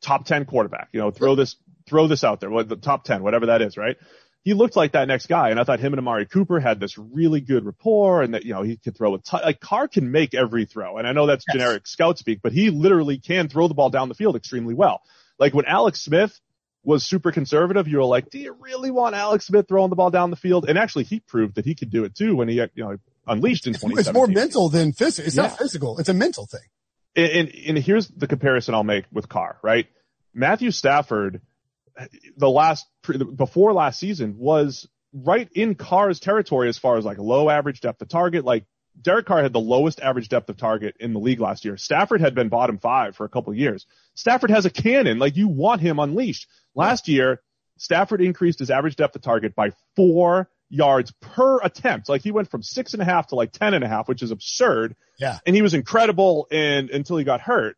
top 10 quarterback. You know, throw this, throw this out there, what the top 10, whatever that is, right? He looked like that next guy, and I thought him and Amari Cooper had this really good rapport, and that you know he could throw a t- like Carr can make every throw, and I know that's yes. generic scout speak, but he literally can throw the ball down the field extremely well. Like when Alex Smith was super conservative, you were like, do you really want Alex Smith throwing the ball down the field? And actually, he proved that he could do it too when he, you know, unleashed in 2017. It's more mental than physical. It's yeah. not physical. It's a mental thing. And, and, and here's the comparison I'll make with Carr, right? Matthew Stafford, the last, before last season was right in Carr's territory as far as like low average depth of target. Like Derek Carr had the lowest average depth of target in the league last year. Stafford had been bottom five for a couple of years. Stafford has a cannon. Like you want him unleashed. Last year, Stafford increased his average depth of target by four yards per attempt. Like he went from six and a half to like ten and a half, which is absurd. Yeah. And he was incredible and until he got hurt.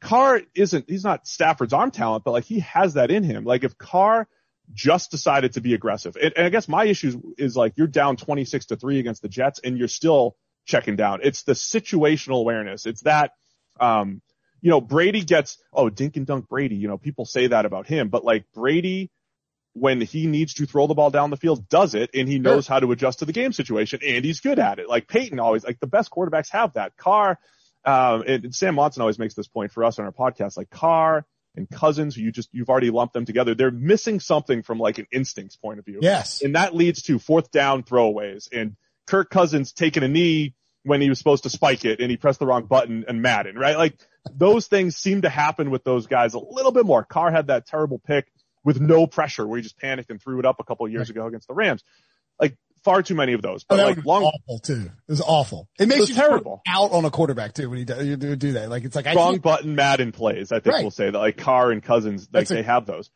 Carr isn't, he's not Stafford's arm talent, but like he has that in him. Like if Carr just decided to be aggressive, and, and I guess my issue is like you're down 26 to three against the Jets and you're still checking down. It's the situational awareness. It's that, um, you know, Brady gets, oh, dink and dunk Brady. You know, people say that about him, but like Brady when he needs to throw the ball down the field, does it, and he knows how to adjust to the game situation, and he's good at it. Like Peyton always, like the best quarterbacks have that. Carr, um, and Sam Monson always makes this point for us on our podcast, like Carr and Cousins, you just, you've already lumped them together. They're missing something from like an instincts point of view. Yes. And that leads to fourth down throwaways and Kirk Cousins taking a knee when he was supposed to spike it and he pressed the wrong button and Madden, right? Like those things seem to happen with those guys a little bit more. Carr had that terrible pick with no pressure where he just panicked and threw it up a couple of years ago against the Rams. Like far too many of those. But Oh, like was long, awful too. It was awful. It makes was you terrible. out on a quarterback too when you do, you do, that. Like it's like I wrong button Madden plays. I think Right. we'll say that like Carr and Cousins, like That's a- they have those,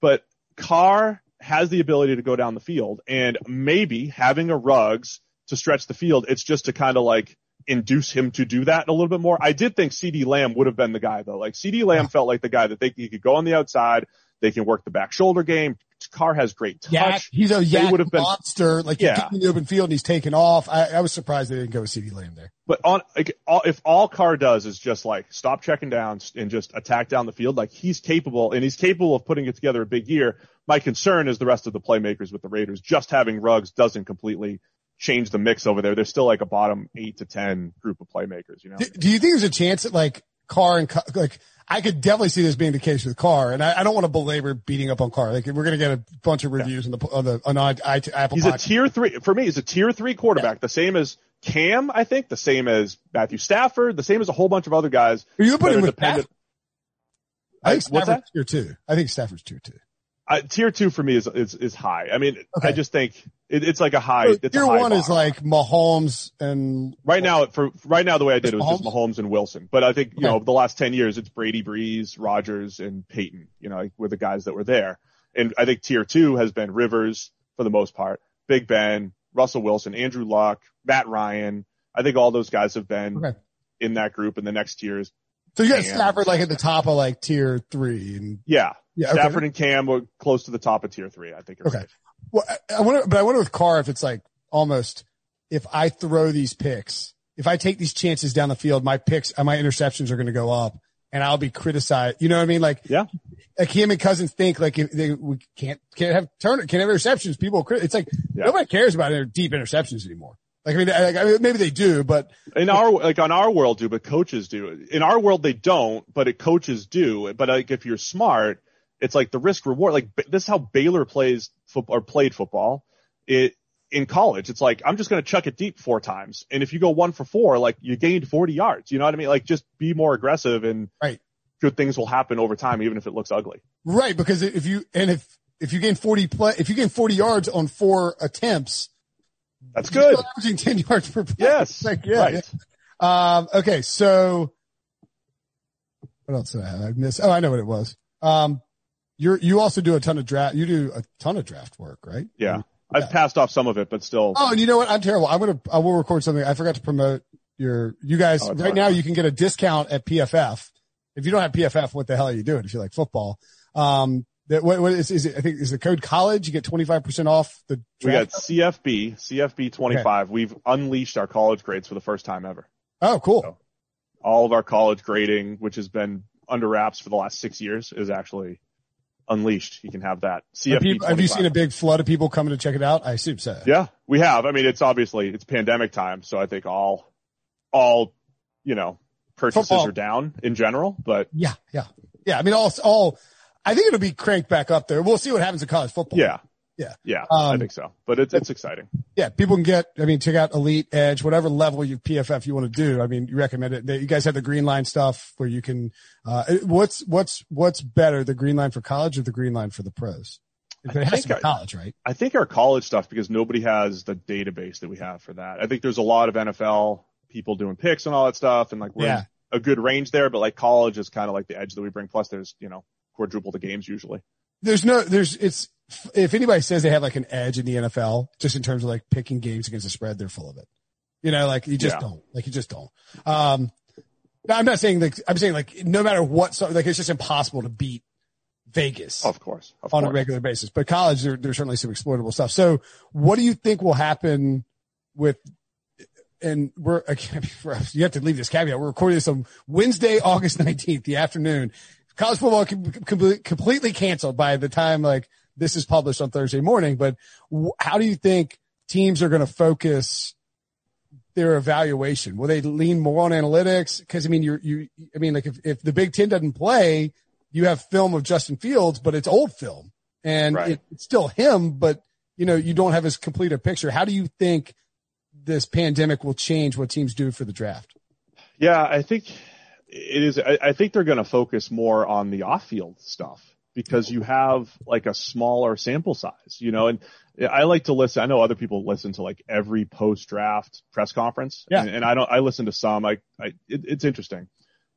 but Carr has the ability to go down the field and maybe having a Ruggs to stretch the field. It's just to kind of like induce him to do that a little bit more. I did think CeeDee Lamb would have been the guy though. Like CeeDee Lamb felt like the guy that they he could go on the outside. They can work the back shoulder game. Carr has great touch. YAC, he's a YAC would have been- monster. Like Yeah. in the open field and he's taken off. I, I was surprised they didn't go with CeeDee Lamb there. But on like, all, if all Carr does is just like stop checking down and just attack down the field, like he's capable and he's capable of putting it together a big year. My concern is the rest of the playmakers with the Raiders. Just having Ruggs doesn't completely change the mix over there. They're still like a bottom eight to ten group of playmakers. You know, Do, do you think there's a chance that like Carr and like I could definitely see this being the case with Carr, and I, I don't want to belabor beating up on Carr. Like we're gonna get a bunch of reviews on the on the on I, I, Apple. he's a tier three for me. He's a tier three quarterback, the same as Cam, I think, the same as Matthew Stafford, the same as a whole bunch of other guys. Are you put that him are with dependent- Stafford? I think Stafford's tier two. I think Stafford's tier two. Uh, tier two for me is is is high. I mean, Okay. I just think it, it's like a high. It's a tier high one is bar. like Mahomes and Right now, for right now, the way I did it was just Mahomes? Mahomes and Wilson. But I think you Okay. know the last ten years, it's Brady, Brees, Rodgers, and Peyton. You know, like, were the guys that were there. And I think tier two has been Rivers for the most part, Big Ben, Russell Wilson, Andrew Luck, Matt Ryan. I think all those guys have been Okay. in that group. And the next tiers, so you got Cam. Stafford like at the top of like tier three and yeah, yeah. okay. Stafford and Cam were close to the top of tier three. I think. Okay. safe. Well, I, I wonder, but I wonder with Carr if it's like almost if I throw these picks, if I take these chances down the field, my picks, uh, my interceptions are going to go up, and I'll be criticized. You know what I mean? Like, Yeah. like him and Cousins think like if they we can't can't have turn can't have interceptions. People, it's like Yeah. nobody cares about their deep interceptions anymore. Like I mean, like, I mean, maybe they do, but In our like on our world do, but coaches do. In our world they don't, but it, coaches do. But like if you're smart, it's like the risk reward. Like this is how Baylor plays football or played football. It in college, it's like I'm just going to chuck it deep four times, and if you go one for four, like you gained 40 yards. You know what I mean? Like just be more aggressive, and Right. good things will happen over time, even if it looks ugly. right because if you and if if you gain forty play, if you gain forty yards on four attempts, That's good. averaging ten yards per play. Yes. Like, yeah, right. yeah. Um, okay, so what else did I have? I missed. Oh, I know what it was. Um, you're you also do a ton of draft. You do a ton of draft work, right? Yeah. I've passed off some of it, but still. Oh, and you know what? I'm terrible. I'm gonna I will record something. I forgot to promote your. You guys Oh, right now you can get a discount at PFF. If you don't have PFF, what the hell are you doing? If you like football, um, that what, what is is it? I think is the code college. You get 25 percent off the we got draft. CFB, CFB 25. We've unleashed our college grades for the first time ever. oh, cool. So- all of our college grading, which has been under wraps for the last six years, is actually unleashed. You can have that. Have, people- have you seen a big flood of people coming to check it out? I assume so. Yeah, we have. I mean, it's obviously it's pandemic time, so I think all, all, you know, purchases Football. are down in general. But Yeah, yeah, yeah. I mean, all, all. I think it'll be cranked back up there. We'll see what happens in college football. yeah, Yeah. yeah, I Um, think so. But it's it's exciting. yeah. People can get. I mean, check out Elite Edge, whatever level you PFF you want to do. I mean, you recommend it. You guys have the green line stuff where you can. Uh, what's what's what's better, the green line for college or the green line for the pros? It I has think to be college, right? I think our college stuff because nobody has the database that we have for that. I think there's a lot of NFL people doing picks and all that stuff, and like we're Yeah. a good range there. But like college is kind of like the edge that we bring. Plus, there's you know quadruple the games usually. There's no. There's. It's. If anybody says they have like an edge in the NFL, just in terms of like picking games against the spread, they're full of it. You know, like you just Yeah. don't. Like you just don't. Um, no, I'm not saying like I'm saying like no matter what, so, like it's just impossible to beat Vegas Of course, of on course. a regular basis. But college, there, there's certainly some exploitable stuff. So, what do you think will happen with? And we're again, you have to leave this caveat. We're recording this on Wednesday, August 19th, the afternoon. College football com- completely canceled by the time like this is published on Thursday morning, but w- how do you think teams are going to focus their evaluation? Will they lean more on analytics? Cause I mean, you're, you, I mean, like if, if the Big Ten doesn't play, you have film of Justin Fields, but it's old film and Right. it, it's still him, but you know, you don't have as complete a picture. How do you think this pandemic will change what teams do for the draft? Yeah, I think it is. I, I think they're going to focus more on the off-field stuff because you have like a smaller sample size, you know. And I like to listen. I know other people listen to like every post-draft press conference, Yeah. and, and I don't. I listen to some. I, I it, it's interesting,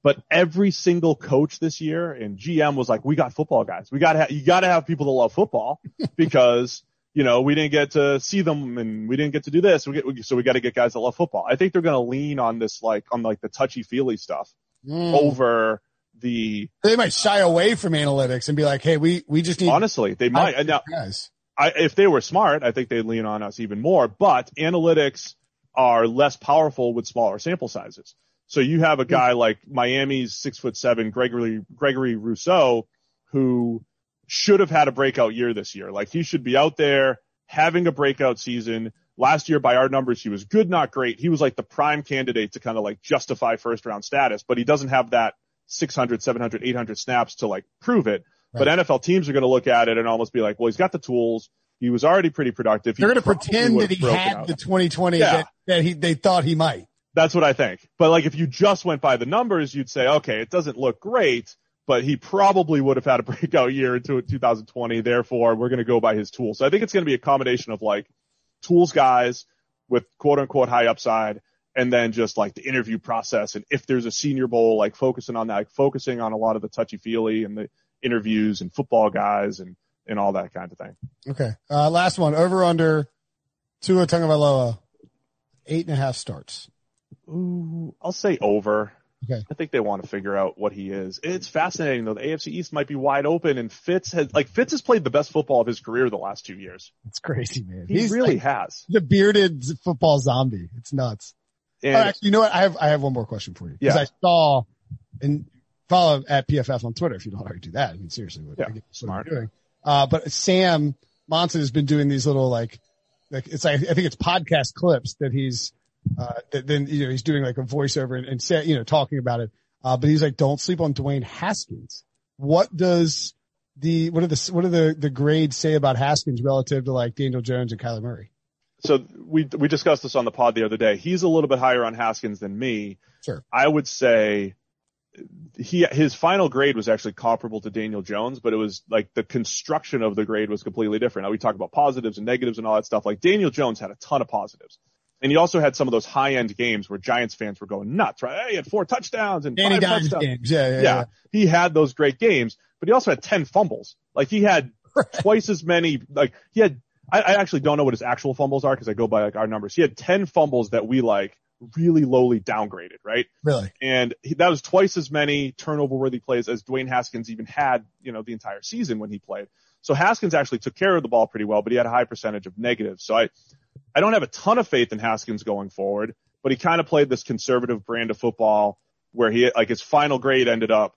but every single coach this year and GM was like, "We got football guys. We got to. Ha- you got to have people that love football because." You know, we didn't get to see them and we didn't get to do this. We get, so we got to get guys that love football. I think they're going to lean on this, like, on like the touchy feely stuff mm. over the, They might shy away from analytics and be like, Hey, we, we just need honestly, they might. and Now, guys. I, if they were smart, I think they'd lean on us even more, but analytics are less powerful with smaller sample sizes. So you have a guy like Miami's six foot seven, Gregory, Gregory Rousseau, who should have had a breakout year this year. Like he should be out there having a breakout season. Last year, by our numbers, he was good, not great. He was like the prime candidate to kind of like justify first round status, but he doesn't have that 600, 700, 800 snaps to like prove it. But NFL teams are going to look at it and almost be like, well, he's got the tools. He was already pretty productive. He They're going to pretend that he had out. the 2020 Yeah. that, that he, they thought he might. That's what I think. But like if you just went by the numbers, you'd say, okay, it doesn't look great, but he probably would have had a breakout year into 2020. Therefore, we're going to go by his tools. So I think it's going to be a combination of like tools guys with quote unquote high upside and then just like the interview process. And if there's a senior bowl, like focusing on that, like focusing on a lot of the touchy feely and the interviews and football guys and, and all that kind of thing. Okay. Uh, last one over under Tua Tagovailoa, eight and a half starts. Ooh, I'll say over. Okay. I think they want to figure out what he is. It's fascinating though. The AFC East might be wide open and Fitz has, like Fitz has played the best football of his career the last two years. It's crazy, man. He He's really like has. the bearded football zombie. It's nuts. And Oh, actually, you know what? I have I have one more question for you because Yeah. I saw and follow at PFF on Twitter if you don't already do that. I mean, seriously, what, Yeah, I get what smart. doing. Uh, but Sam Monson has been doing these little like like it's like I think it's podcast clips that he's uh that then you know he's doing like a voiceover and, and say you know talking about it. Uh, but he's like, don't sleep on Dwayne Haskins. What does the what are the what do the the grades say about Haskins relative to like Daniel Jones and Kyler Murray? So we, we discussed this on the pod the other day. He's a little bit higher on Haskins than me. Sure. I would say he, his final grade was actually comparable to Daniel Jones, but it was like the construction of the grade was completely different. Now we talk about positives and negatives and all that stuff. Like Daniel Jones had a ton of positives. And he also had some of those high end games where Giants fans were going nuts, right? Hey, he had four touchdowns and Danny five touchdowns. games. Yeah, yeah, Yeah, yeah. he had those great games, but he also had 10 fumbles. Like he had twice as many, like he had, I, I actually don't know what his actual fumbles are because I go by like our numbers. He had 10 fumbles that we like really lowly downgraded, right? Really? And he, that was twice as many turnover worthy plays as Dwayne Haskins even had, you know, the entire season when he played. So Haskins actually took care of the ball pretty well, but he had a high percentage of negatives. So I, I don't have a ton of faith in Haskins going forward, but he kind of played this conservative brand of football where he, like his final grade ended up,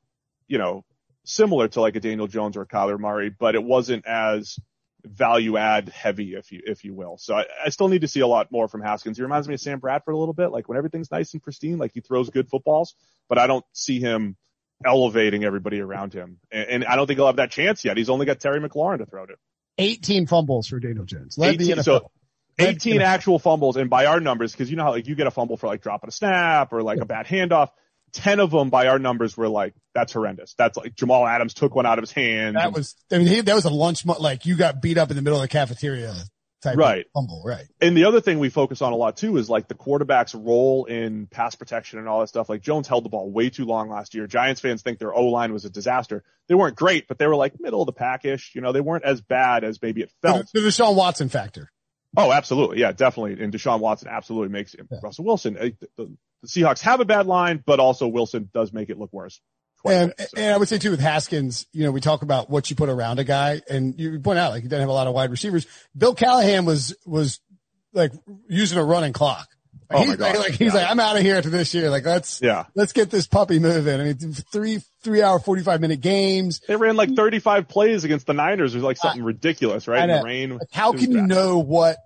you know, similar to like a Daniel Jones or a Kyler Murray, but it wasn't as value add heavy, if you, if you will. So I, I still need to see a lot more from Haskins. He reminds me of Sam Bradford a little bit, like when everything's nice and pristine, like he throws good footballs, but I don't see him elevating everybody around him. And, and I don't think he'll have that chance yet. He's only got Terry McLaurin to throw to. 18 fumbles for Daniel Jones. Led 18, so 18 NFL. actual fumbles, and by our numbers, because you know how like you get a fumble for like dropping a snap or like a bad handoff. Ten of them by our numbers were like that's horrendous. That's like Jamal Adams took one out of his hand. That was, I mean, he, that was a lunch, like you got beat up in the middle of the cafeteria type Right. fumble, right? and the other thing we focus on a lot too is like the quarterback's role in pass protection and all that stuff. Like Jones held the ball way too long last year. Giants fans think their O line was a disaster. They weren't great, but they were like middle of the packish. You know, they weren't as bad as maybe it felt. The, the Deshaun Watson factor. Oh, absolutely. Yeah, definitely. And Deshaun Watson absolutely makes. Yeah. Russell Wilson, uh, the, the Seahawks have a bad line, but also Wilson does make it look worse. And, bit, so. and I would say too with Haskins, you know, we talk about what you put around a guy and you point out like he doesn't have a lot of wide receivers. Bill Callahan was, was like using a running clock. Oh he's my God. like, like, he's Yeah. like, I'm out of here to this year. Like, let's Yeah. let's get this puppy moving. I mean, three three hour, forty five minute games. They ran like 35 plays against the Niners. It was like something ridiculous, right? In the rain. Like, how can you know what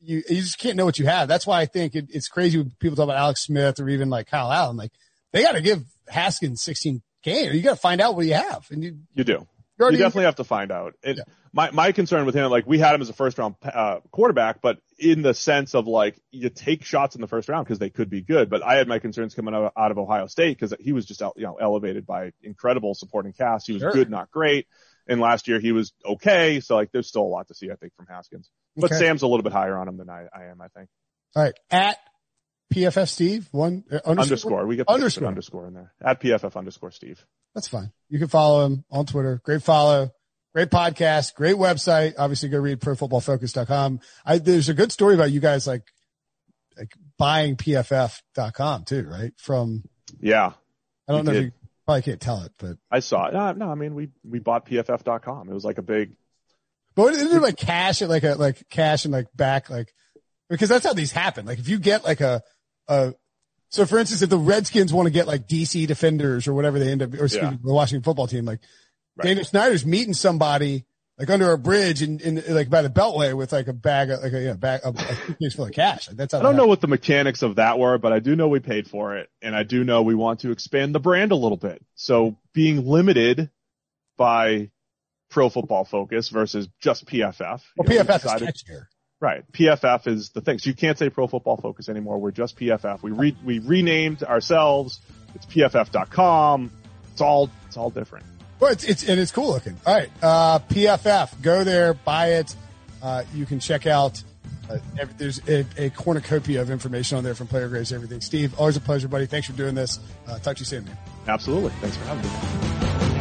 you you just can't know what you have? That's why I think it, it's crazy when people talk about Alex Smith or even like Kyle Allen. Like, they got to give Haskins 16 games. You got to find out what you have, and you You do. You definitely have to find out. And Yeah. my, my concern with him, like we had him as a first round, uh, quarterback, but in the sense of like, you take shots in the first round because they could be good. But I had my concerns coming out, out of Ohio State because he was just, out, you know, elevated by incredible supporting cast. He was Sure. good, not great. And last year he was okay. So like, there's still a lot to see, I think, from Haskins. But Okay. Sam's a little bit higher on him than I, I am, I think. all right at PFF Steve one uh, underscore. Underscore. We get the Underscore. underscore in there. At PFF underscore Steve. That's fine. You can follow him on Twitter. Great follow. Great podcast. Great website. Obviously go read profootballfocus.com. I, there's a good story about you guys like, like buying PFF.com too, right? From, Yeah. I don't know if you probably can't tell it, but, I saw it. No, no, I mean, we, we bought PFF.com. It was like a big, but isn't it like cash at like a, like cash and like back, like, because that's how these happen. Like if you get like a, a, so for instance, if the Redskins want to get like DC defenders or whatever they end up, or excuse Yeah. me, the Washington football team, like Right. Daniel Snyder's meeting somebody like under a bridge in, in like by the Beltway with like a bag of like a, you know, bag of a suitcase full of cash. Like, that's how I don't know what the mechanics of that were, but I do know we paid for it, and I do know we want to expand the brand a little bit. So being limited by Pro Football Focus versus just PFF. Well, you know, we PFF is catchier. right. PFF is the thing. So you can't say Pro Football Focus anymore. We're just PFF. We re- we renamed ourselves. It's PFF.com. It's all it's all different. Well, it's, it's, and it's cool looking. All right. Uh, PFF, go there, buy it. Uh, you can check out, uh, every, there's a, a cornucopia of information on there from player grades everything. Steve, always a pleasure, buddy. Thanks for doing this. Uh, talk to you soon, man. Absolutely. Thanks for having me.